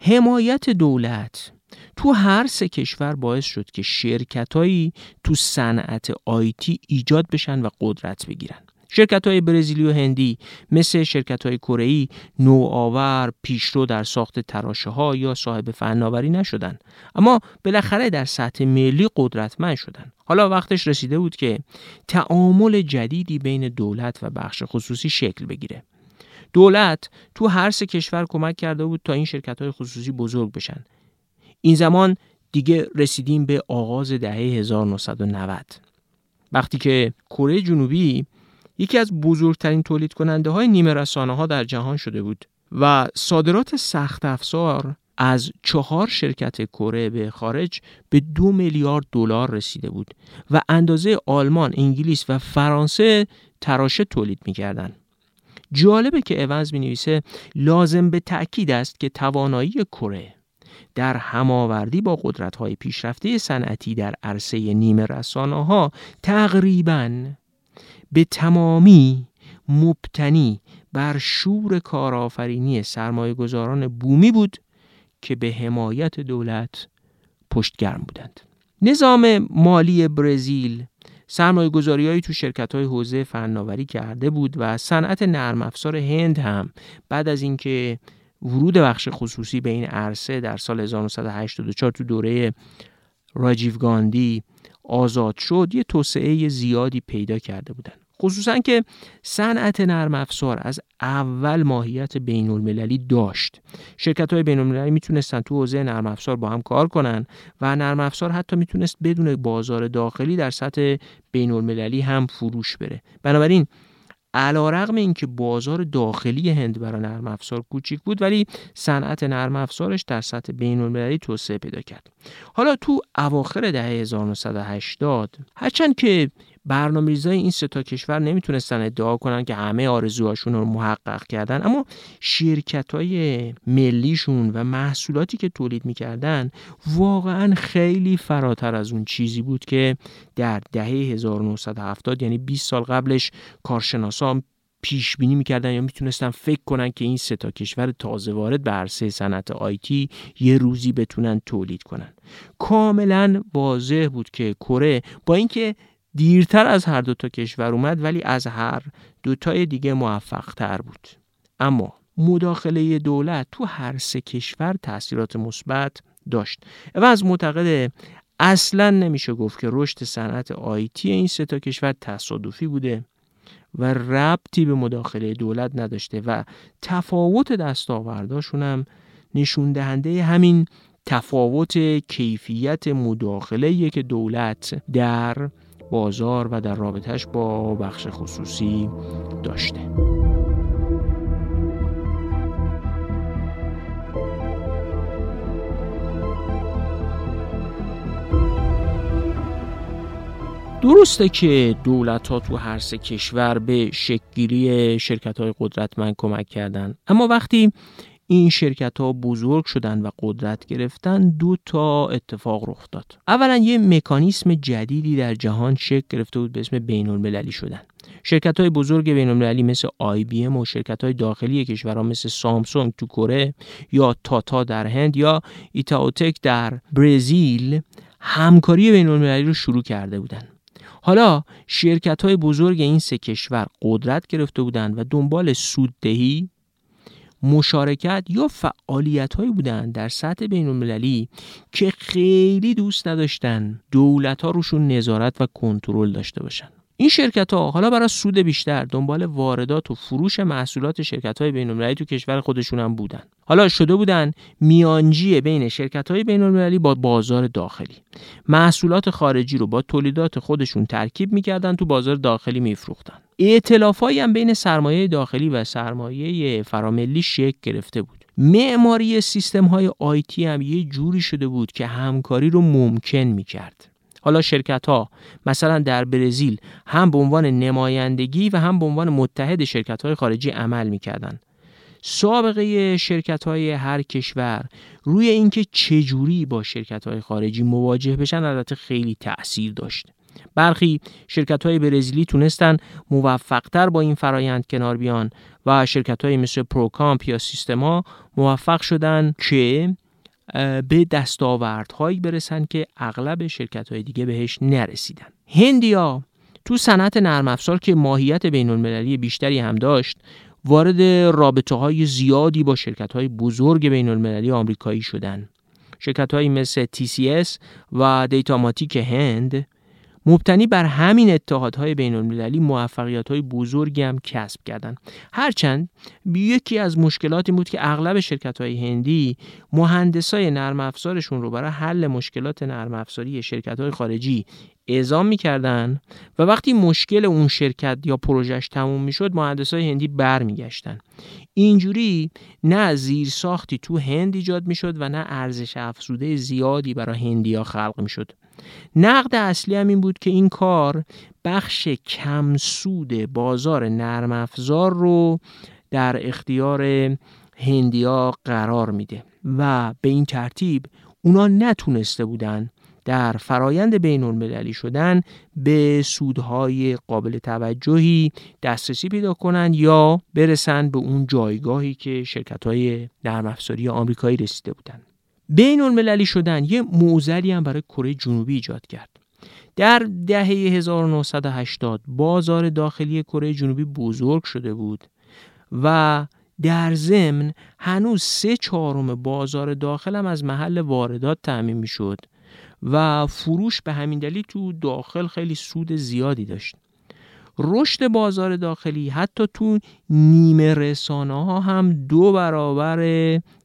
حمایت دولت تو هر سه کشور باعث شد که شرکتهایی تو صنعت آیتی ایجاد بشن و قدرت بگیرن. شرکت های برزیلی و هندی مثل شرکت های نوآور پیشرو در ساخت تراشه ها یا صاحب فناوری نشدن. اما بالاخره در سطح ملی قدرتمند شدن. حالا وقتش رسیده بود که تعامل جدیدی بین دولت و بخش خصوصی شکل بگیره. دولت تو هر سه کشور کمک کرده بود تا این شرکت های خصوصی بزرگ بشن. این زمان دیگه رسیدیم به آغاز دهه 1990 وقتی که کره جنوبی یکی از بزرگترین تولید کننده های نیمه رسانه ها در جهان شده بود و صادرات سخت افزار از چهار شرکت کره به خارج به دو میلیارد دلار رسیده بود و اندازه آلمان، انگلیس و فرانسه تراشه تولید می‌کردند. جالبه که اونز می نویسه لازم به تأکید است که توانایی کره در هماوردی با قدرت های پیشرفته صنعتی در عرصه نیمه رسانه ها تقریباً به تمامی مبتنی بر شور کارآفرینی سرمایه گذاران بومی بود که به حمایت دولت پشتگرم بودند. نظام مالی برزیل سرمایه گذاری تو شرکت های حوزه فناوری کرده بود و صنعت نرم افزار هند هم بعد از اینکه ورود بخش خصوصی به این عرصه در سال 1984 تو دوره راجیو گاندی آزاد شد یه توسعه زیادی پیدا کرده بودن. خصوصا که صنعت نرم افزار از اول ماهیت بین المللی داشت. شرکت های بین المللی می‌تونستن تو حوزه نرم افزار با هم کار کنن و نرم افزار حتی می‌تونست بدون بازار داخلی در سطح بین المللی هم فروش بره. بنابراین علا رقم اینکه بازار داخلی هند برای نرم افزار کوچیک بود ولی صنعت نرم افزارش در سطح بین المللی توسعه پیدا کرد. حالا تو اواخر دهه 1980 هرچند که برنامه‌ریزای این سه تا کشور نمی‌تونستن ادعا کنن که همه آرزوهاشون رو محقق کردن اما شرکت های ملیشون و محصولاتی که تولید می‌کردن واقعا خیلی فراتر از اون چیزی بود که در دهه 1970 یعنی 20 سال قبلش کارشناسان پیش بینی می‌کردن یا می‌تونستن فکر کنن که این سه تا کشور تازه وارد به عرصه صنعت آیتی یه روزی بتونن تولید کنن. کاملا واضح بود که کره با اینکه دیرتر از هر دو تا کشور اومد ولی از هر دوتای دیگه موفق تر بود. اما مداخله دولت تو هر سه کشور تاثیرات مثبت داشت. و از معتقد اصلا نمیشه گفت که رشد صنعت آیتی این سه تا کشور تصادفی بوده و ربطی به مداخله دولت نداشته و تفاوت دستاورداشون هم نشون دهنده همین تفاوت کیفیت مداخله که دولت در بازار و در رابطش با بخش خصوصی داشته. درسته که دولت ها تو هر سه کشور به شکلگیری شرکت های قدرتمند کمک کردن اما وقتی این شرکت ها بزرگ شدن و قدرت گرفتن دو تا اتفاق رخ داد اولا یه مکانیسم جدیدی در جهان شکل گرفته بود به اسم بین المللی شدن شرکت های بزرگ بین المللی مثل آی بی ام و شرکت های داخلی کشورها مثل سامسونگ تو کره یا تاتا در هند یا ایتاوتک در برزیل همکاری بین المللی رو شروع کرده بودند. حالا شرکت های بزرگ این سه کشور قدرت گرفته بودند و دنبال سوددهی مشارکت یا فعالیت هایی بودند در سطح بین المللی که خیلی دوست نداشتن دولت ها روشون نظارت و کنترل داشته باشن. این شرکت ها حالا برای سود بیشتر دنبال واردات و فروش محصولات شرکت های بین تو کشور خودشون هم بودن. حالا شده بودن میانجی بین شرکت های بین با بازار داخلی. محصولات خارجی رو با تولیدات خودشون ترکیب می‌کردن تو بازار داخلی میفروختن. ائتلافایی هم بین سرمایه داخلی و سرمایه فراملی شکل گرفته بود. معماری سیستم های آیتی هم یه جوری شده بود که همکاری رو ممکن می‌کرد. حالا شرکت ها مثلا در برزیل هم به عنوان نمایندگی و هم به عنوان متحد شرکت های خارجی عمل می‌کردن. سابقه شرکت های هر کشور روی اینکه چجوری با شرکت های خارجی مواجه بشن البته خیلی تاثیر داشت. برخی شرکت های برزیلی تونستن موفقتر با این فرایند کنار بیان و شرکت های مثل پروکامپ یا سیستما موفق شدن که به دستاوردهایی برسن که اغلب شرکت های دیگه بهش نرسیدن. هندیا تو صنعت نرم افزار که ماهیت بین المللی بیشتری هم داشت وارد رابطه های زیادی با شرکت های بزرگ بین المللی آمریکایی شدن. شرکت های مثل TCS و دیتاماتیک هند مبتنی بر همین اتحادهای بین المللی موفقیت بزرگی هم کسب کردند. هرچند یکی از مشکلات این بود که اغلب شرکت های هندی مهندس های نرم افزارشون رو برای حل مشکلات نرم افزاری شرکت خارجی اعزام می‌کردن و وقتی مشکل اون شرکت یا پروژهش تموم می‌شد مهندس های هندی برمیگشتن اینجوری نه زیر ساختی تو هند ایجاد می‌شد و نه ارزش افزوده زیادی برای هندیا خلق می‌شد نقد اصلی هم این بود که این کار بخش کم سود بازار نرم افزار رو در اختیار هندیا قرار میده و به این ترتیب اونا نتونسته بودن در فرایند بین المللی شدن به سودهای قابل توجهی دسترسی پیدا کنند یا برسند به اون جایگاهی که شرکت های نرم افزاری آمریکایی رسیده بودند. بین المللی شدن یه موزلی هم برای کره جنوبی ایجاد کرد. در دهه 1980 بازار داخلی کره جنوبی بزرگ شده بود و در ضمن هنوز سه چهارم بازار داخل هم از محل واردات تعمین می شد و فروش به همین دلیل تو داخل خیلی سود زیادی داشت. رشد بازار داخلی حتی تو نیمه رسانه ها هم دو برابر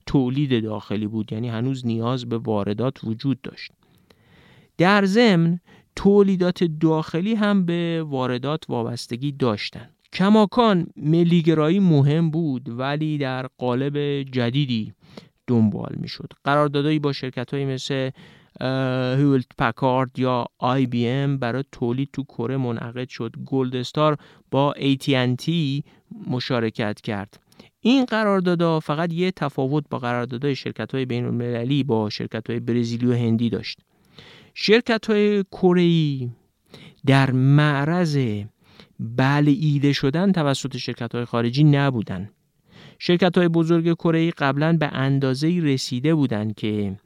تولید داخلی بود یعنی هنوز نیاز به واردات وجود داشت. در ضمن تولیدات داخلی هم به واردات وابستگی داشتند. کماکان ملیگرایی مهم بود ولی در قالب جدیدی دنبال می‌شد. قراردادهایی با شرکت های مثل هیولت پکارد یا آی بی ام برای تولید تو کره منعقد شد. گلدستار با AT&T مشارکت کرد. این قراردادها فقط یه تفاوت با قراردادهای شرکت های بین المللی با شرکت های برزیلی و هندی داشت. شرکت های کره در معرض بلعیده شدن توسط شرکت های خارجی نبودند شرکت های بزرگ کره قبلا به اندازه رسیده بودند که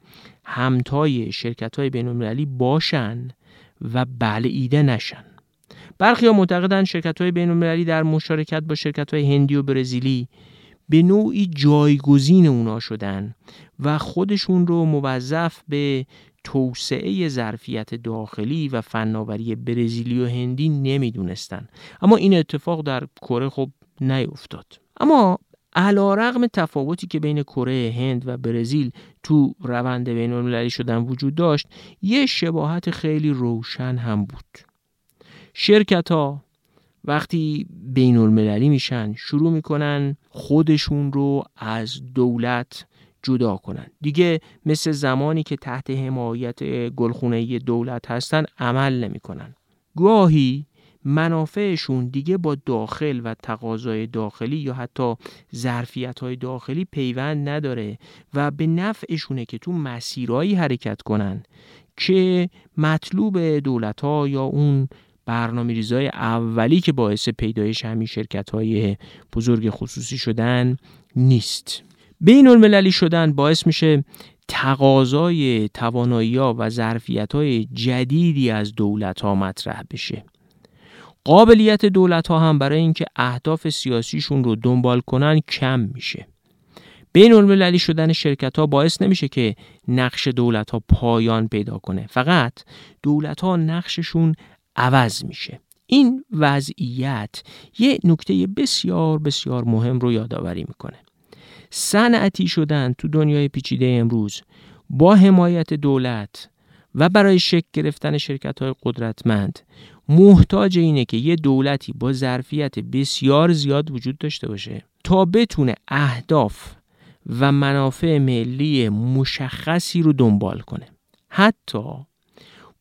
همتای شرکت های المللی باشن و بلعیده نشن. برخی ها معتقدند شرکت های بین المللی در مشارکت با شرکت های هندی و برزیلی به نوعی جایگزین اونا شدن و خودشون رو موظف به توسعه ظرفیت داخلی و فناوری برزیلی و هندی نمی‌دونستن. اما این اتفاق در کره خب نیفتاد. اما علا رغم تفاوتی که بین کره هند و برزیل تو روند بین المللی شدن وجود داشت یه شباهت خیلی روشن هم بود. شرکت ها وقتی بین المللی میشن شروع می‌کنن خودشون رو از دولت جدا کنن. دیگه مثل زمانی که تحت حمایت گلخونه دولت هستن عمل نمی‌کنن. گاهی منافعشون دیگه با داخل و تقاضای داخلی یا حتی ظرفیت های داخلی پیوند نداره و به نفعشونه که تو مسیرهایی حرکت کنن که مطلوب دولت ها یا اون برنامه ریزای اولی که باعث پیدایش همین شرکت های بزرگ خصوصی شدن نیست. بین المللی شدن باعث میشه تقاضای توانایی ها و ظرفیت های جدیدی از دولت ها مطرح بشه. قابلیت دولت ها هم برای اینکه اهداف سیاسیشون رو دنبال کنن کم میشه. بین المللی شدن شرکت ها باعث نمیشه که نقش دولت ها پایان پیدا کنه. فقط دولت ها نقششون عوض میشه. این وضعیت یه نکته بسیار بسیار مهم رو یادآوری می‌کنه. صنعتی شدن تو دنیای پیچیده امروز با حمایت دولت و برای شکل گرفتن شرکت های قدرتمند محتاج اینه که یه دولتی با ظرفیت بسیار زیاد وجود داشته باشه تا بتونه اهداف و منافع ملی مشخصی رو دنبال کنه. حتی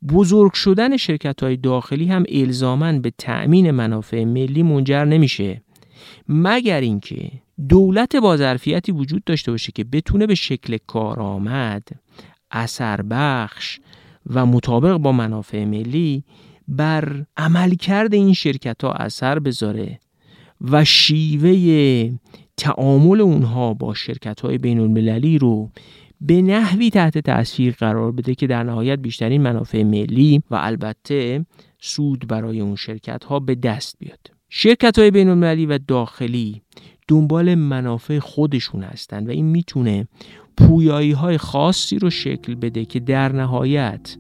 بزرگ شدن شرکت های داخلی هم الزامن به تأمین منافع ملی منجر نمیشه. مگر اینکه دولت با ظرفیتی وجود داشته باشه که بتونه به شکل کارآمد اثر بخش و مطابق با منافع ملی بر عملکرد این شرکت ها اثر بذاره و شیوه تعامل اونها با شرکت های بین المللی رو به نحوی تحت تاثیر قرار بده که در نهایت بیشترین منافع ملی و البته سود برای اون شرکت ها به دست بیاد. شرکت های بین المللی و داخلی دنبال منافع خودشون هستند و این می‌تونه پویایی های خاصی رو شکل بده که در نهایت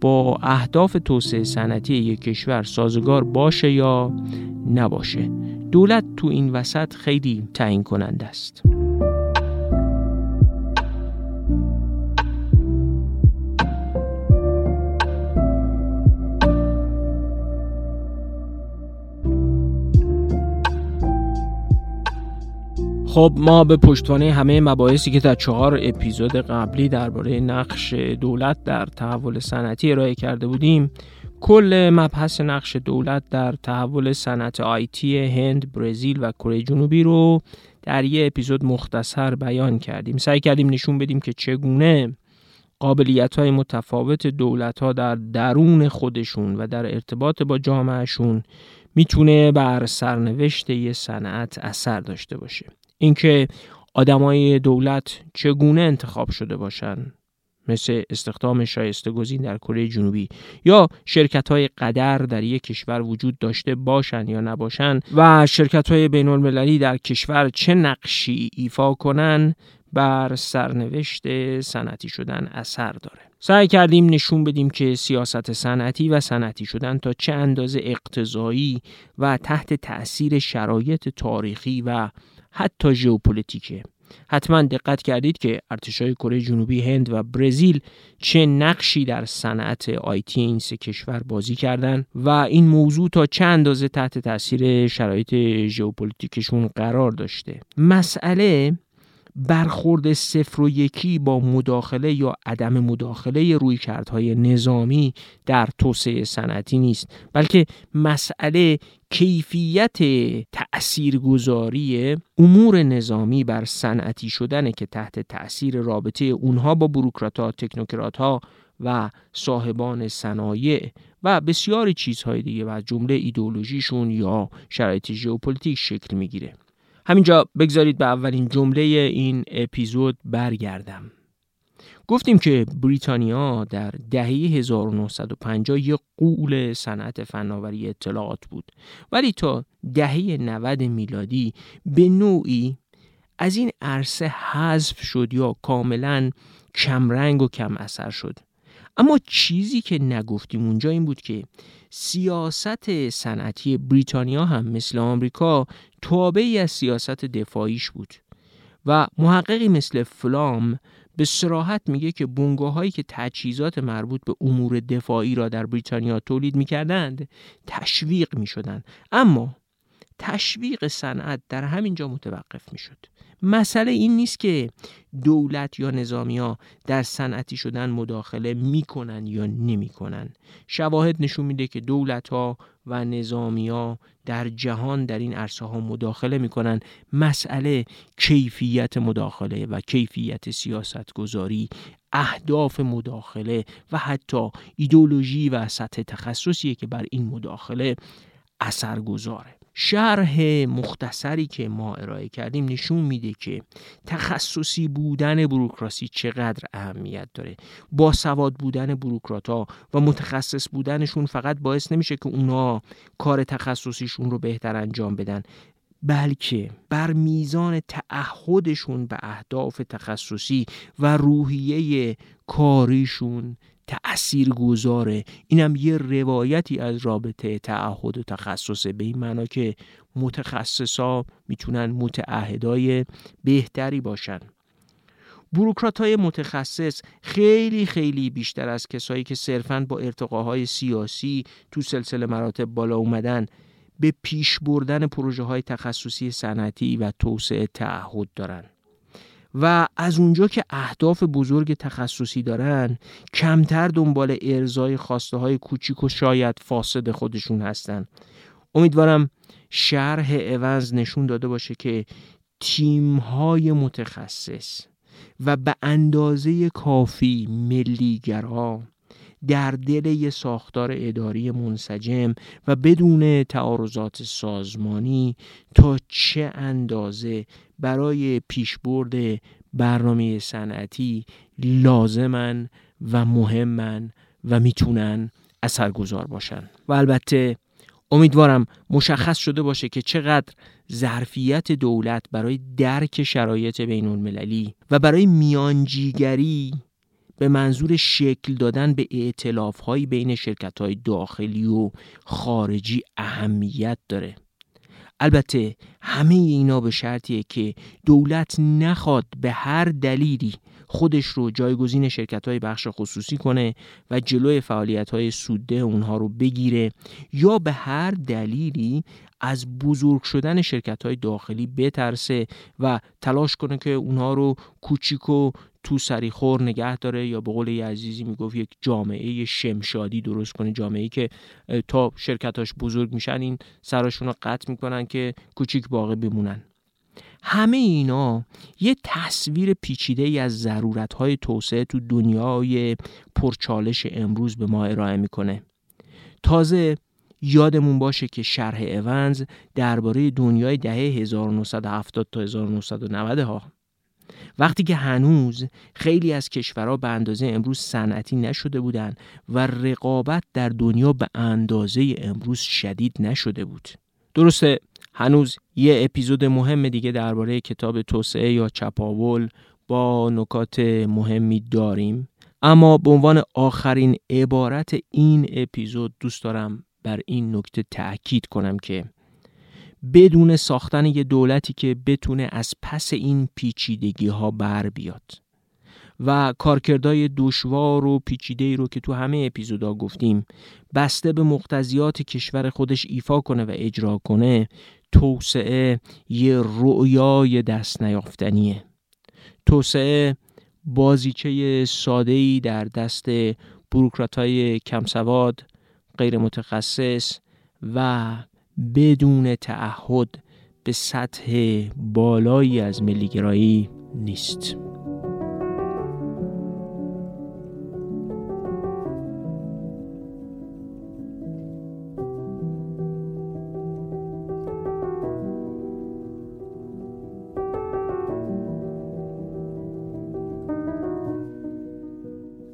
با اهداف توسعه صنعتی یک کشور سازگار باشه یا نباشه. دولت تو این وسط خیلی تعیین کننده است. خب ما به پشتوانه همه مباحثی که در چهار اپیزود قبلی درباره نقش دولت در تحول صنعتی ارائه کرده بودیم کل مبحث نقش دولت در تحول صنعت آیتی هند، برزیل و کره جنوبی رو در یه اپیزود مختصر بیان کردیم. سعی کردیم نشون بدیم که چگونه قابلیت های متفاوت دولت ها در درون خودشون و در ارتباط با جامعهشون می‌تونه بر سرنوشت یه صنعت اثر داشته باشه. اینکه آدمای دولت چگونه انتخاب شده باشند مثل استخدام شایسته گزین در کره جنوبی یا شرکت های قدر در یک کشور وجود داشته باشند یا نباشند و شرکت های بین المللی در کشور چه نقشی ایفا کنند بر سرنوشت صنعتی شدن اثر داره. سعی کردیم نشون بدیم که سیاست صنعتی و صنعتی شدن تا چه اندازه اقتضایی و تحت تأثیر شرایط تاریخی و حتی ژئوپلیتیکه. حتما دقت کردید که ارتشای کره جنوبی هند و برزیل چه نقشی در صنعت IT این سه کشور بازی کردن و این موضوع تا چه اندازه تحت تاثیر شرایط ژئوپلیتیکشون قرار داشته. مسئله برخورد صفر و یکی با مداخله یا عدم مداخله رویکردهای نظامی در توسعه صنعتی نیست بلکه مسئله کیفیت تأثیرگذاری امور نظامی بر صنعتی شدن که تحت تأثیر رابطه اونها با بروکرات ها تکنوکرات ها و صاحبان صنایع و بسیاری چیزهای دیگه و جمله ایدولوژیشون یا شرایط ژئوپلیتیک شکل می‌گیره. همینجا بگذارید به اولین جمله این اپیزود برگردم. گفتیم که بریتانیا در دهه 1950 یک قول صنعت فناوری اطلاعات بود. ولی تا دهه 90 میلادی به نوعی از این عرصه حذف شد یا کاملا کمرنگ و کم اثر شد. اما چیزی که نگفتیم اونجا این بود که سیاست صنعتی بریتانیا هم مثل آمریکا تابعی از سیاست دفاعیش بود و محققی مثل فلام به سراحت میگه که بنگاه هایی که تجهیزات مربوط به امور دفاعی را در بریتانیا تولید می‌کردند تشویق می‌شدند. اما تشویق صنعت در همین جا متوقف می‌شد. مسئله این نیست که دولت یا نظامی ها در صنعتی شدن مداخله می‌کنن یا نمی‌کنن. شواهد نشون میده که دولت ها و نظامی ها در جهان در این عرصه ها مداخله می‌کنن. مسئله کیفیت مداخله و کیفیت سیاست گذاری اهداف مداخله و حتی ایدولوژی و سطح تخصصیه که بر این مداخله اثر گذاره شرح مختصری که ما ارائه کردیم نشون میده که تخصصی بودن بروکراسی چقدر اهمیت داره. با سواد بودن بروکرات ها و متخصص بودنشون فقط باعث نمیشه که اونا کار تخصصیشون رو بهتر انجام بدن بلکه بر میزان تعهدشون به اهداف تخصصی و روحیه کاریشون تأثیر گذاره اینم یه روایتی از رابطه تعهد و تخصص به این معنا که متخصصا می‌تونن متعهدای بهتری باشن. بروکرات های متخصص خیلی خیلی بیشتر از کسایی که صرفا با ارتقاهای سیاسی تو سلسله مراتب بالا اومدن به پیش بردن پروژه های تخصصی صنعتی و توسعه تعهد دارن. و از اونجا که اهداف بزرگ تخصصی دارن کمتر دنبال ارزای خواسته های کوچیک و شاید فاسد خودشون هستن. امیدوارم شرح عوض نشون داده باشه که تیم های متخصص و به اندازه کافی ملیگرا در دل یه ساختار اداری منسجم و بدون تعارضات سازمانی تا چه اندازه برای پیشبرد برنامه صنعتی لازمن و مهمن و می‌تونن اثرگذار باشن. و البته امیدوارم مشخص شده باشه که چقدر ظرفیت دولت برای درک شرایط بین المللی و برای میانجیگری به منظور شکل دادن به اعتلاف بین شرکت های داخلی و خارجی اهمیت داره. البته همه اینا به شرطیه که دولت نخواد به هر دلیلی خودش رو جایگزین شرکت های بخش خصوصی کنه و جلوی فعالیت های سوده اونها رو بگیره یا به هر دلیلی از بزرگ شدن شرکت های داخلی بترسه و تلاش کنه که اونها رو کوچیک و تو سریخور نگه داره یا به قول یه عزیزی می‌گفت یک جامعه شمشادی درست کنه جامعه که تا شرکتاش بزرگ میشن این سراشون رو قطع می‌کنن که کوچیک باقی بمونن. همه اینا یه تصویر پیچیده ای از ضرورت های توسعه تو دنیای پرچالش امروز به ما ارائه می‌کنه. تازه یادمون باشه که شرح اونز درباره دنیای دهه 1970 تا 1990 ها وقتی که هنوز خیلی از کشورها به اندازه امروز صنعتی نشده بودند و رقابت در دنیا به اندازه امروز شدید نشده بود. درسته هنوز یه اپیزود مهم دیگه درباره کتاب توسعه یا چپاول با نکات مهمی داریم. اما به عنوان آخرین عبارت این اپیزود دوست دارم بر این نکته تاکید کنم که بدون ساختن یه دولتی که بتونه از پس این پیچیدگی ها بر بیاد. و کارکردهای دشوار و پیچیده رو که تو همه اپیزودا گفتیم بسته به مقتضیات کشور خودش ایفا کنه و اجرا کنه توسعه یه رؤیای دست نیافتنیه. توسعه بازیچه ساده‌ای در دست بروکراتای کمسواد غیر متخصص و بدون تعهد به سطح بالایی از ملیگرایی نیست.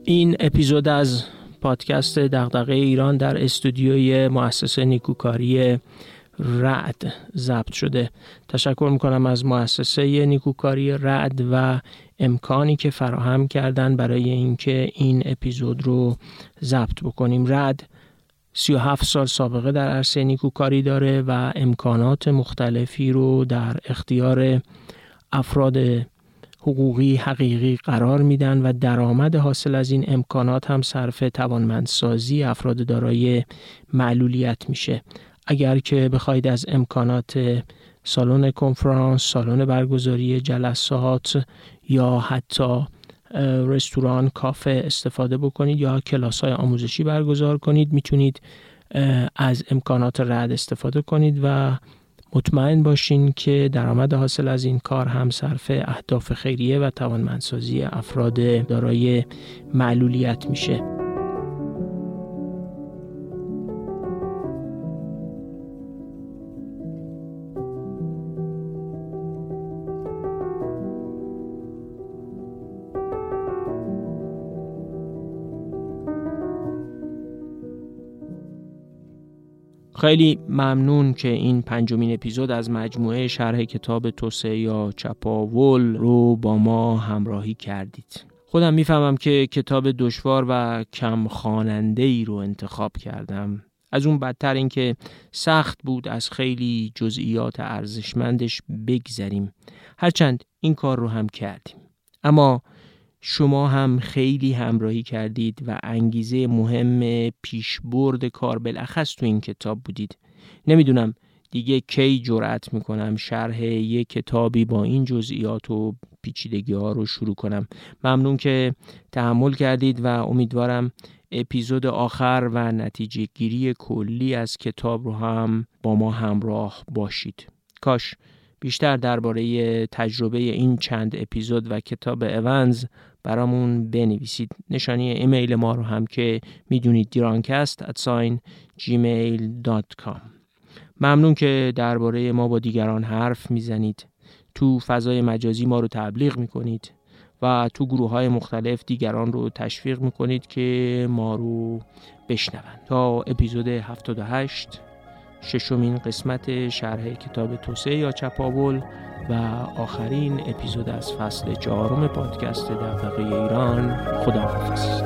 این اپیزود از پادکست دغدغه ایران در استودیوی مؤسسه نیکوکاری رعد ضبط شده. تشکر می‌کنم از مؤسسه نیکوکاری رعد و امکانی که فراهم کردن برای اینکه این اپیزود رو ضبط بکنیم. رعد 37 سال سابقه در عرصه نیکوکاری داره و امکانات مختلفی رو در اختیار افراد حقوقی حقیقی قرار میدن و درآمد حاصل از این امکانات هم صرف توانمندسازی افراد دارای معلولیت میشه. اگر که بخواید از امکانات سالن کنفرانس، سالن برگزاری جلسات یا حتی رستوران، کافه استفاده بکنید یا کلاس های آموزشی برگزار کنید می‌تونید از امکانات رد استفاده کنید و مطمئن باشین که درآمد حاصل از این کار هم صرف اهداف خیریه و توانمندسازی افراد دارای معلولیت میشه. خیلی ممنون که این پنجمین اپیزود از مجموعه شرح کتاب توسعه یا چپاول رو با ما همراهی کردید. خودم می‌فهمم که کتاب دشوار و کم خاننده ای رو انتخاب کردم. از اون بدتر اینکه سخت بود از خیلی جزئیات ارزشمندش بگذریم. هرچند این کار رو هم کردیم. اما شما هم خیلی همراهی کردید و انگیزه مهم پیشبرد کار بالاخص تو این کتاب بودید. نمی‌دونم دیگه کی جرأت می‌کنم شرح یک کتابی با این جزئیات و پیچیدگی ها رو شروع کنم. ممنون که تحمل کردید و امیدوارم اپیزود آخر و نتیجه گیری کلی از کتاب رو هم با ما همراه باشید. کاش بیشتر درباره تجربه این چند اپیزود و کتاب اونز برامون بنویسید. نشانی ایمیل ما رو هم که می‌دونید دیرانکست at sign gmail.com ممنون که درباره ما با دیگران حرف می‌زنید. تو فضای مجازی ما رو تبلیغ می‌کنید و تو گروه های مختلف دیگران رو تشویق می‌کنید که ما رو بشنوند. تا اپیزود 78 ششمین قسمت شرح کتاب توسعه یا چپاول و آخرین اپیزود از فصل چهارم پادکست دغدغه ایران. خداحافظ.